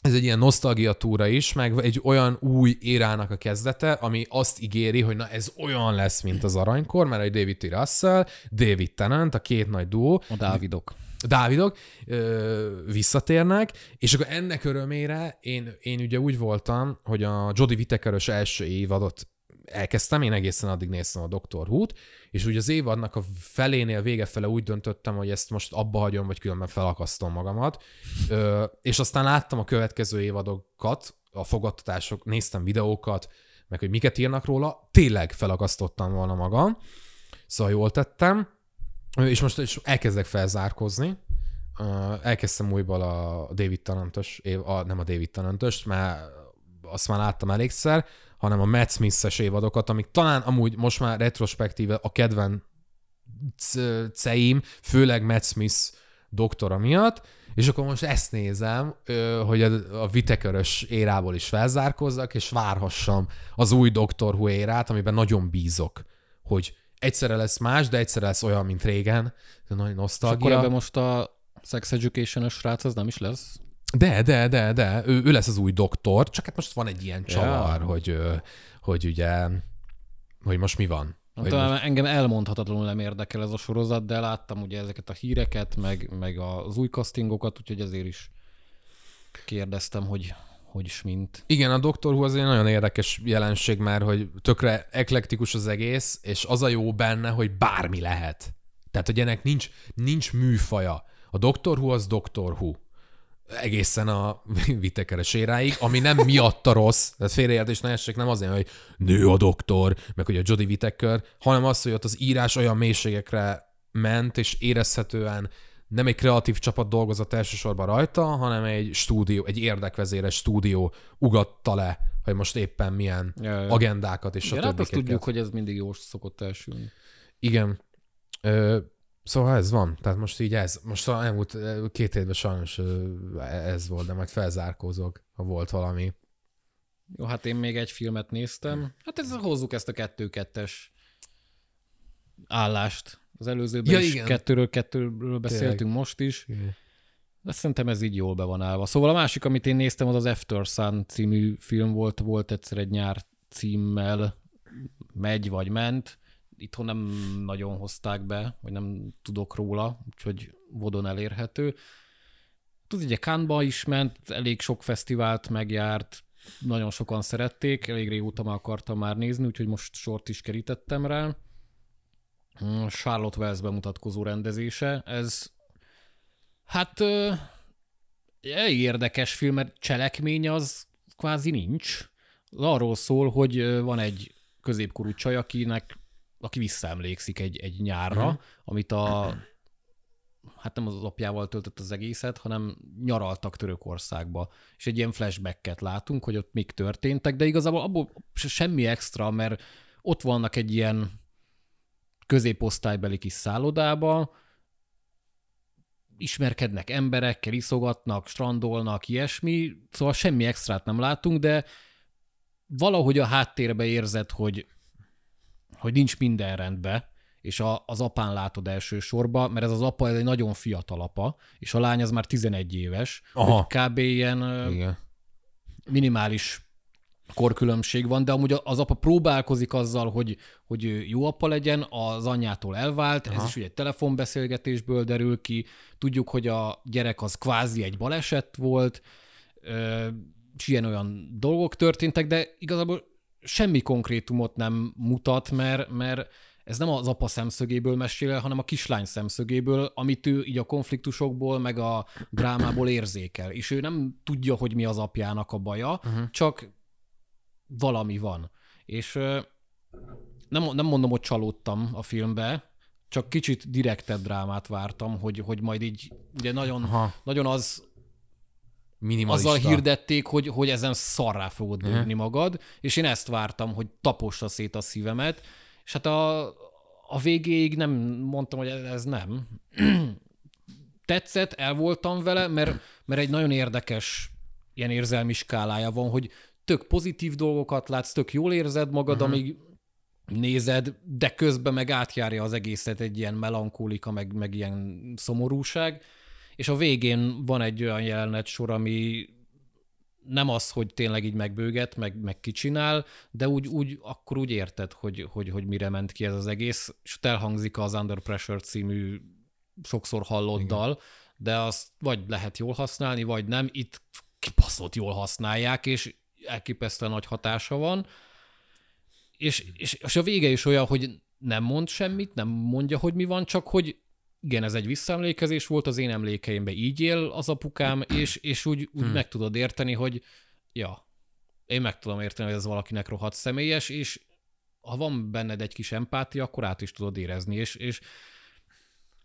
ez egy ilyen nosztalgia túra is, meg egy olyan új érának a kezdete, ami azt ígéri, hogy na ez olyan lesz, mint az aranykor, mert egy David T. Russell, David Tennant, a két nagy duó, A Dávidok. Dávidok ö, visszatérnek, és akkor ennek örömére én, én ugye úgy voltam, hogy a Jodie Whittaker-ös első évadot elkezdtem, én egészen addig néztem a Doctor Who-t, és ugye az évadnak a felénél, vége fele úgy döntöttem, hogy ezt most abba hagyom, vagy különben felakasztom magamat, ö, és aztán láttam a következő évadokat, a fogadtatások, néztem videókat, meg hogy miket írnak róla, tényleg felakasztottam volna magam, szóval jól tettem, és most is elkezdek felzárkozni. Elkezdtem újból a David Tennantos, év- a, nem a David Tennantos, mert azt már láttam elégszer, hanem a Matt Smith-es évadokat, amik talán amúgy most már retrospektíve a kedvenceim, főleg Matt Smith doktora miatt, és akkor most ezt nézem, hogy a, Vitekörös érából is felzárkozzak, és várhassam az új Doctor Who érát, amiben nagyon bízok, hogy egyszerre lesz más, de egyszerre lesz olyan, mint régen. Nagy És akkor nosztalgia. ebben most a Sex Education-ös srác az nem is lesz? De, de, de, de, ő, ő lesz az új doktor, csak hát most van egy ilyen csavar, Ja. hogy, hogy ugye, hogy most mi van. Hogy most, engem elmondhatatlanul nem érdekel ez a sorozat, de láttam ugye ezeket a híreket, meg, meg az új castingokat, úgyhogy ezért is kérdeztem, hogy hogy is mint. igen, a Doctor Who az egy nagyon érdekes jelenség, mert hogy tökre eklektikus az egész, és az a jó benne, hogy bármi lehet. Tehát, hogy ennek nincs, nincs műfaja. A Doctor Who az Doctor Who. Egészen a vitekeres éráig, ami nem miatta rossz, tehát félreértés ne essék, nem azért, hogy nő a doktor, meg hogy a Jodie Whittaker, hanem az, hogy ott az írás olyan mélységekre ment, és érezhetően nem egy kreatív csapat dolgozott elsősorban rajta, hanem egy stúdió, egy érdekvezéres stúdió ugatta le, hogy most éppen milyen Ja, ja. agendákat és Igen, stb. hát azt tudjuk, hogy ez mindig jó szokott elsülni. Igen. Ö, Szóval ez van. Tehát most így ez. Most a elmúlt két évben sajnos ez volt, de majd felzárkózok, ha volt valami. Jó, hát én még egy filmet néztem. Hát ez, hozzuk ezt a kettő-kettes állást. Az előzőben Ja, is igen. kettőről kettőről beszéltünk most is. De szerintem ez így jól be van állva. Szóval a másik, amit én néztem, az az After Sun című film volt, volt egyszer egy nyár címmel, megy vagy ment. Itthon nem nagyon hozták be, vagy nem tudok róla, úgyhogy vodon elérhető. Tudod, ugye Cannes-ba is ment, elég sok fesztivált megjárt, nagyon sokan szerették, elég régóta már akartam már nézni, úgyhogy most sort is kerítettem rá. Mm, Charlotte Wells bemutatkozó rendezése. Ez hát elég érdekes film, mert cselekmény az kvázi nincs. Arról szól, hogy van egy középkorú csaj, akinek, aki visszaemlékszik egy, egy nyárra, uh-huh. amit a hát nem az apjával töltött az egészet, hanem nyaraltak Törökországba. És egy ilyen flashbacket látunk, hogy ott mik történtek, de igazából abból se- semmi extra, mert ott vannak egy ilyen középosztálybeli kis szállodába, ismerkednek emberekkel, iszogatnak, strandolnak, ilyesmi, szóval semmi extrát nem látunk, de valahogy a háttérbe érzed, hogy, hogy nincs minden rendben, és a, az apán látod elsősorban, mert ez az apa ez egy nagyon fiatal apa, és a lány az már 11 éves, Aha. kb. ilyen Igen. minimális korkülönbség van, de amúgy az apa próbálkozik azzal, hogy, hogy jó apa legyen, az anyjától elvált, Aha. ez is ugye egy telefonbeszélgetésből derül ki, tudjuk, hogy a gyerek az kvázi egy baleset volt, és ilyen olyan dolgok történtek, de igazából semmi konkrétumot nem mutat, mert, mert ez nem az apa szemszögéből mesél el, hanem a kislány szemszögéből, amit ő így a konfliktusokból, meg a drámából érzékel. És ő nem tudja, hogy mi az apjának a baja, uh-huh. csak valami van. És nem, nem mondom, hogy csalódtam a filmbe, csak kicsit direktebb drámát vártam, hogy, hogy majd így, ugye nagyon, Aha. nagyon az Minimalista. azzal hirdették, hogy, hogy ezen szarrá fogod lőni magad, és én ezt vártam, hogy tapossa szét a szívemet, és hát a, a végéig nem mondtam, hogy ez, ez nem. Tetszett, el voltam vele, mert, mert egy nagyon érdekes ilyen érzelmi skálája van, hogy tök pozitív dolgokat látsz, tök jól érzed magad, uh-huh. amíg nézed, de közben meg átjárja az egészet egy ilyen melankólika, meg, meg ilyen szomorúság, és a végén van egy olyan jelenet sor, ami nem az, hogy tényleg így megbőget, meg, meg kicsinál, de úgy, úgy, akkor úgy érted, hogy, hogy, hogy mire ment ki ez az egész, és ott elhangzik az Under Pressure című sokszor hallott Igen. dal, de azt vagy lehet jól használni, vagy nem. Itt kibaszott jól használják, és elképesztően nagy hatása van. És, és, és a vége is olyan, hogy nem mond semmit, nem mondja, hogy mi van, csak hogy igen, ez egy visszaemlékezés volt, az én emlékeimben így él az apukám, és, és úgy, úgy hmm. meg tudod érteni, hogy ja, én meg tudom érteni, hogy ez valakinek rohadt személyes, és ha van benned egy kis empátia, akkor át is tudod érezni, és, és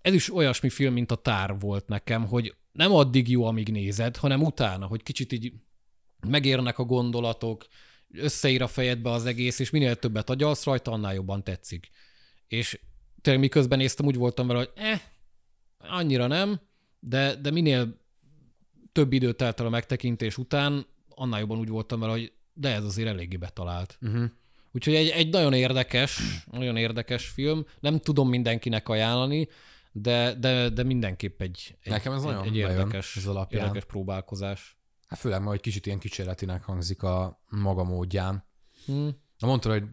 ez is olyasmi film, mint a Tár volt nekem, hogy nem addig jó, amíg nézed, hanem utána, hogy kicsit így megérnek a gondolatok, összeír a fejedbe az egész, és minél többet agyalsz rajta, annál jobban tetszik. És tényleg miközben néztem, úgy voltam vele, hogy eh, annyira nem, de, de minél több időt telt el a megtekintés után, annál jobban úgy voltam vele, hogy de ez azért eléggé betalált. Uh-huh. Úgyhogy egy, egy nagyon érdekes, nagyon érdekes film. Nem tudom mindenkinek ajánlani, de, de, de mindenképp egy, egy, Nekem ez egy, nagyon egy érdekes, ez alapján. érdekes próbálkozás. Hát főleg, mert hogy kicsit ilyen kísérletinek hangzik a maga módján. Hmm. Mondtad, hogy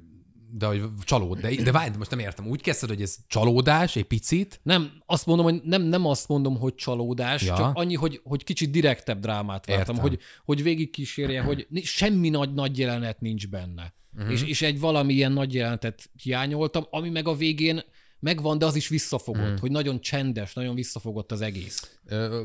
de hogy csalód, de, de várj, most nem értem. Úgy kezdted, hogy ez csalódás egy picit? Nem, azt mondom, hogy nem, nem azt mondom, hogy csalódás, Ja. csak annyi, hogy, hogy kicsit direktebb drámát vártam, Értem. hogy, hogy végig kísérje, hogy semmi nagy, nagy jelenet nincs benne. Uh-huh. És, és egy valami ilyen nagy jelenetet hiányoltam, ami meg a végén megvan, de az is visszafogott, uh-huh. hogy nagyon csendes, nagyon visszafogott az egész. Ö,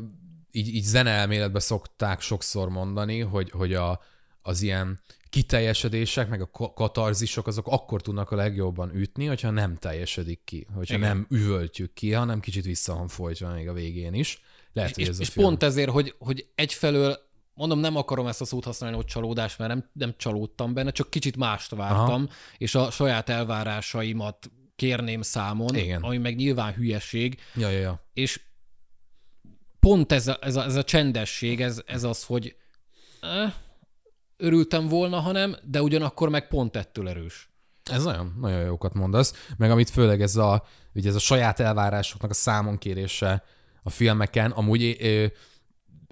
így, így zeneelméletben szokták sokszor mondani, hogy, hogy a, az ilyen kiteljesedések, meg a ka- katarzisok, azok akkor tudnak a legjobban ütni, hogyha nem teljesedik ki, hogyha Igen. nem üvöltjük ki, hanem kicsit vissza van folytva még a végén is. Lehet, hogy És, ez a és film. pont ezért, hogy, hogy egyfelől, mondom, nem akarom ezt a szót használni, hogy csalódás, mert nem, nem csalódtam benne, csak kicsit mást vártam, Aha. és a saját elvárásaimat kérném számon, Igen. ami meg nyilván hülyeség, Ja, ja, ja. és pont ez a, ez a, ez a csendesség, ez, ez az, hogy eh, örültem volna, ha nem, de ugyanakkor meg pont ettől erős. Ez nagyon, nagyon jókat mondasz, meg amit főleg ez a, ugye ez a saját elvárásoknak a számon kérése a filmeken, amúgy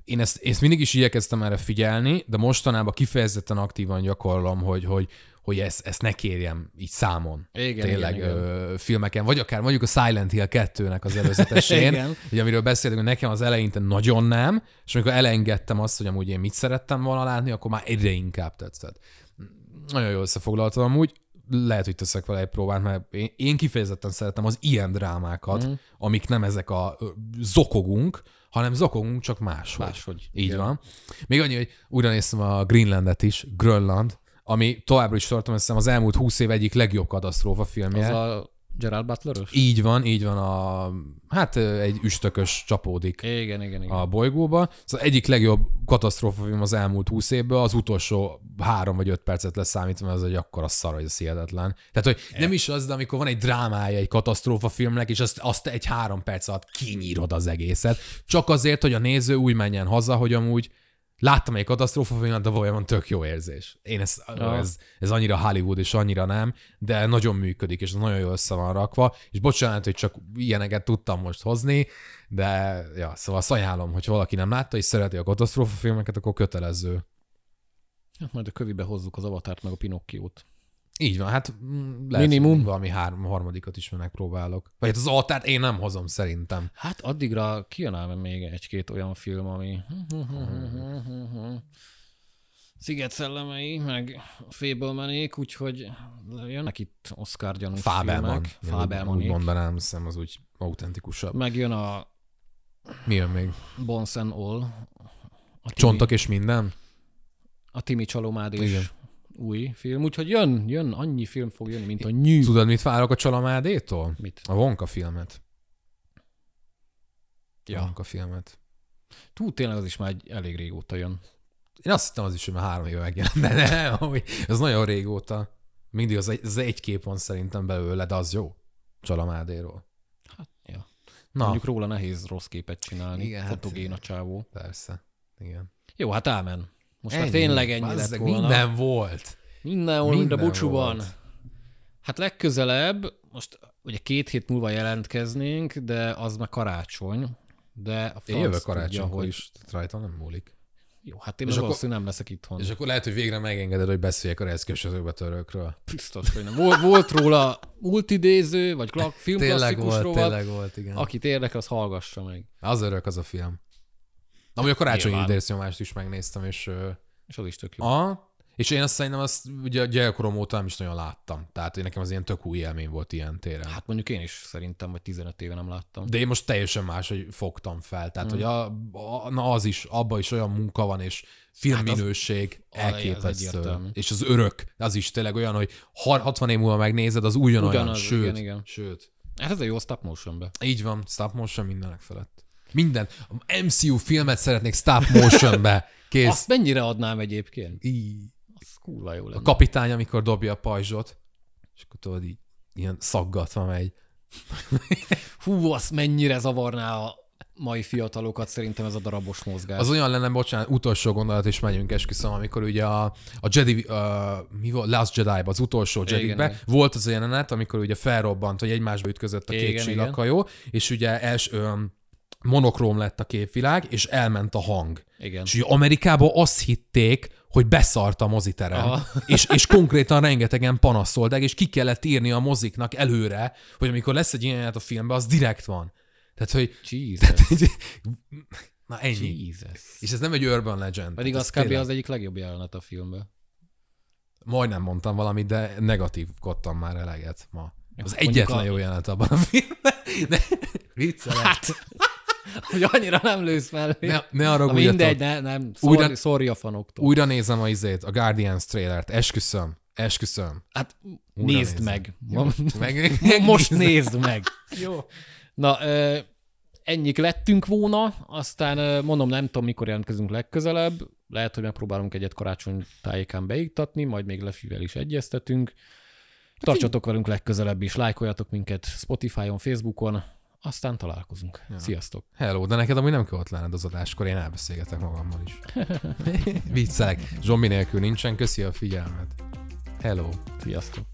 én ezt, ezt mindig is igyekeztem erre figyelni, de mostanában kifejezetten aktívan gyakorlom, hogy, hogy, hogy ezt, ezt ne kérjem így számon. Igen, tényleg igen, igen. Ö, filmeken, vagy akár mondjuk a Silent Hill 2-nek az előzetesén, Igen. ugye amiről beszéltünk, hogy nekem az eleinte nagyon nem, és amikor elengedtem azt, hogy amúgy én mit szerettem volna látni, akkor már egyre inkább tetszett. Nagyon jól összefoglaltam amúgy, lehet, hogy teszek vele egy próbát, mert én, én kifejezetten szeretem az ilyen drámákat, mm. amik nem ezek a zokogunk, hanem zokogunk, csak máshogy. Máshogy. Így Igen. van. Még annyi, hogy újra néztem a Greenlandet is, Grönland, ami továbbra is tartom, hiszem az elmúlt húsz év egyik legjobb katasztrófa filmje. Az a Gerald butler Így van, így van a, hát egy üstökös csapódik Igen, igen, igen. a bolygóba. Szóval egyik legjobb katasztrófafilm az elmúlt húsz évből, az utolsó három vagy öt percet leszámítva, mert az egy akkora szar, hogy ez hihetetlen. Tehát, hogy nem is az, de amikor van egy drámája egy katasztrófafilmnek, és azt, azt egy három perc alatt kinyírod az egészet, csak azért, hogy a néző úgy menjen haza, hogy amúgy láttam egy katasztrófafilmet, de valójában tök jó érzés. Én ez, Ja. ez, ez annyira Hollywood, és annyira nem, de nagyon működik, és nagyon jól össze van rakva, és bocsánat, hogy csak ilyeneket tudtam most hozni, de ja, szóval azt ajánlom, hogy valaki nem látta, és szereti a katasztrófafilmeket, akkor kötelező. Hát majd a kövibe hozzuk az avatárt meg a Pinokkiót. Így van, hát mm, lehet, Minimum. valami három, harmadikat is megpróbálok. Vagy hát az altárt én nem hozom szerintem. Hát addigra kijön ám még egy-két olyan film, ami... Sziget szellemei, meg Fablemenék, úgyhogy jönnek itt Oscar gyanús Fábelman. filmek. Én úgy- Úgy mondanám, hiszem az úgy autentikusabb. Megjön a Mi jön még? Bones and All. A Timi, Csontok és minden? A Timi Csalomád és Igen. Új film, úgyhogy jön, jön, annyi film fog jönni, mint a nyű. Tudod, mit várok a Csalamádétól? Mit? A Wonka filmet. Ja. Wonka filmet. Tú, tényleg az is már egy, elég régóta jön. Én azt hittem az is, hogy már három éve megjelent, de nem, ez nagyon régóta. Mindig az egy, az egy kép van szerintem belőle, de az jó. Csalamádéról. Hát, ja. Na. Mondjuk róla nehéz rossz képet csinálni. Igen, hát- Fotogén a csávó. persze. Igen. Jó, hát ámen. Most már Ennyi. tényleg ennyi lett volna. Minden volt. Mindenhol, a Minden bucsúban. volt. Hát legközelebb, most ugye két hét múlva jelentkeznénk, de az már karácsony. De a Én jövök karácsonykor hogy... is, rajta nem múlik. Jó, hát én És akkor- nem leszek itthon. És akkor lehet, hogy végre megengeded, hogy beszéljek a rejszkösözőbe törőkről. Biztos, hogy nem. Volt, volt róla multidéző, vagy kla- filmklasszikus Tényleg volt, rovat. tényleg volt, igen. Akit érdekel, az hallgassa meg. Az örök az a film. Amúgy a karácsonyi Nyilván. idésznyomást is megnéztem, és És az is tök jó. A, és én azt szerintem azt ugye a gyerekkorom óta nem is nagyon láttam. Tehát én nekem az ilyen tök új élmény volt ilyen téren. Hát mondjuk én is szerintem, hogy 15 éve nem láttam. De én most teljesen más, hogy fogtam fel. Tehát, mm. hogy a, a, na az is, abban is olyan munka van, és filmminőség Hát az- az elképesztő. egyértelmű. és az örök, az is tényleg olyan, hogy har- 60 év múlva megnézed, az ugyanolyan, Ugyanaz, sőt, igen, igen. sőt. Hát ez a jó stop motionbe. Így van, stop motion mindenek felett. Minden. A MCU filmet szeretnék stop motionbe. Kész. Azt mennyire adnám egyébként? Így. Az kurva jó A lenne. kapitány, amikor dobja a pajzsot, és akkor tudod, így ilyen szaggatva megy. Hú, azt mennyire zavarná a mai fiatalokat szerintem ez a darabos mozgás. Az olyan lenne, bocsánat, utolsó gondolat, és megyünk esküszöm, amikor ugye a, a Jedi, uh, mi volt, Last jedi az utolsó Igen, Jedi-be igen. volt az a jelenet, amikor ugye felrobbant, hogy egymásba ütközött a két Igen, csillaghajó, és ugye els, um, monokróm lett a képvilág, és elment a hang. Igen. És ugye Amerikában azt hitték, hogy beszart a moziterem, Aha. és, és konkrétan rengetegen panaszolták, és ki kellett írni a moziknak előre, hogy amikor lesz egy ilyen a filmben, az direkt van. Tehát, hogy Jesus. na ennyi. Jesus. És ez nem egy urban legend. Pedig Tehát az kb. tényleg- az egyik legjobb jelenet a filmben. Majdnem mondtam valamit, de negatívkodtam már eleget ma. Az mondjuk egyetlen a- jó jelenet abban a filmben. De viccelek. Hát, hogy annyira nem lősz fel. Ne, ne arra mindegy, ne, nem. Újra- Sorry, sorry a fanoktól. Újra nézem a izét, a Guardians trailert. Esküszöm. Esküszöm. Hát Újra nézd nézem. meg. Jó, meg, Mo- Most nézd meg. Jó. Na, ö, ennyik lettünk volna, aztán mondom, nem tudom, mikor jelentkezünk legközelebb. Lehet, hogy megpróbálunk egyet karácsony tájékán beiktatni, majd még Lefivel is egyeztetünk. Tartsatok velünk legközelebb is, lájkoljatok minket Spotify-on, Facebookon, aztán találkozunk. Ja. Sziasztok! Hello, de neked amúgy nem kell ott lenned az adáskor, én elbeszélgetek magammal is. Viccelek. Zsombi nélkül nincsen, köszi a figyelmet. Hello. Sziasztok!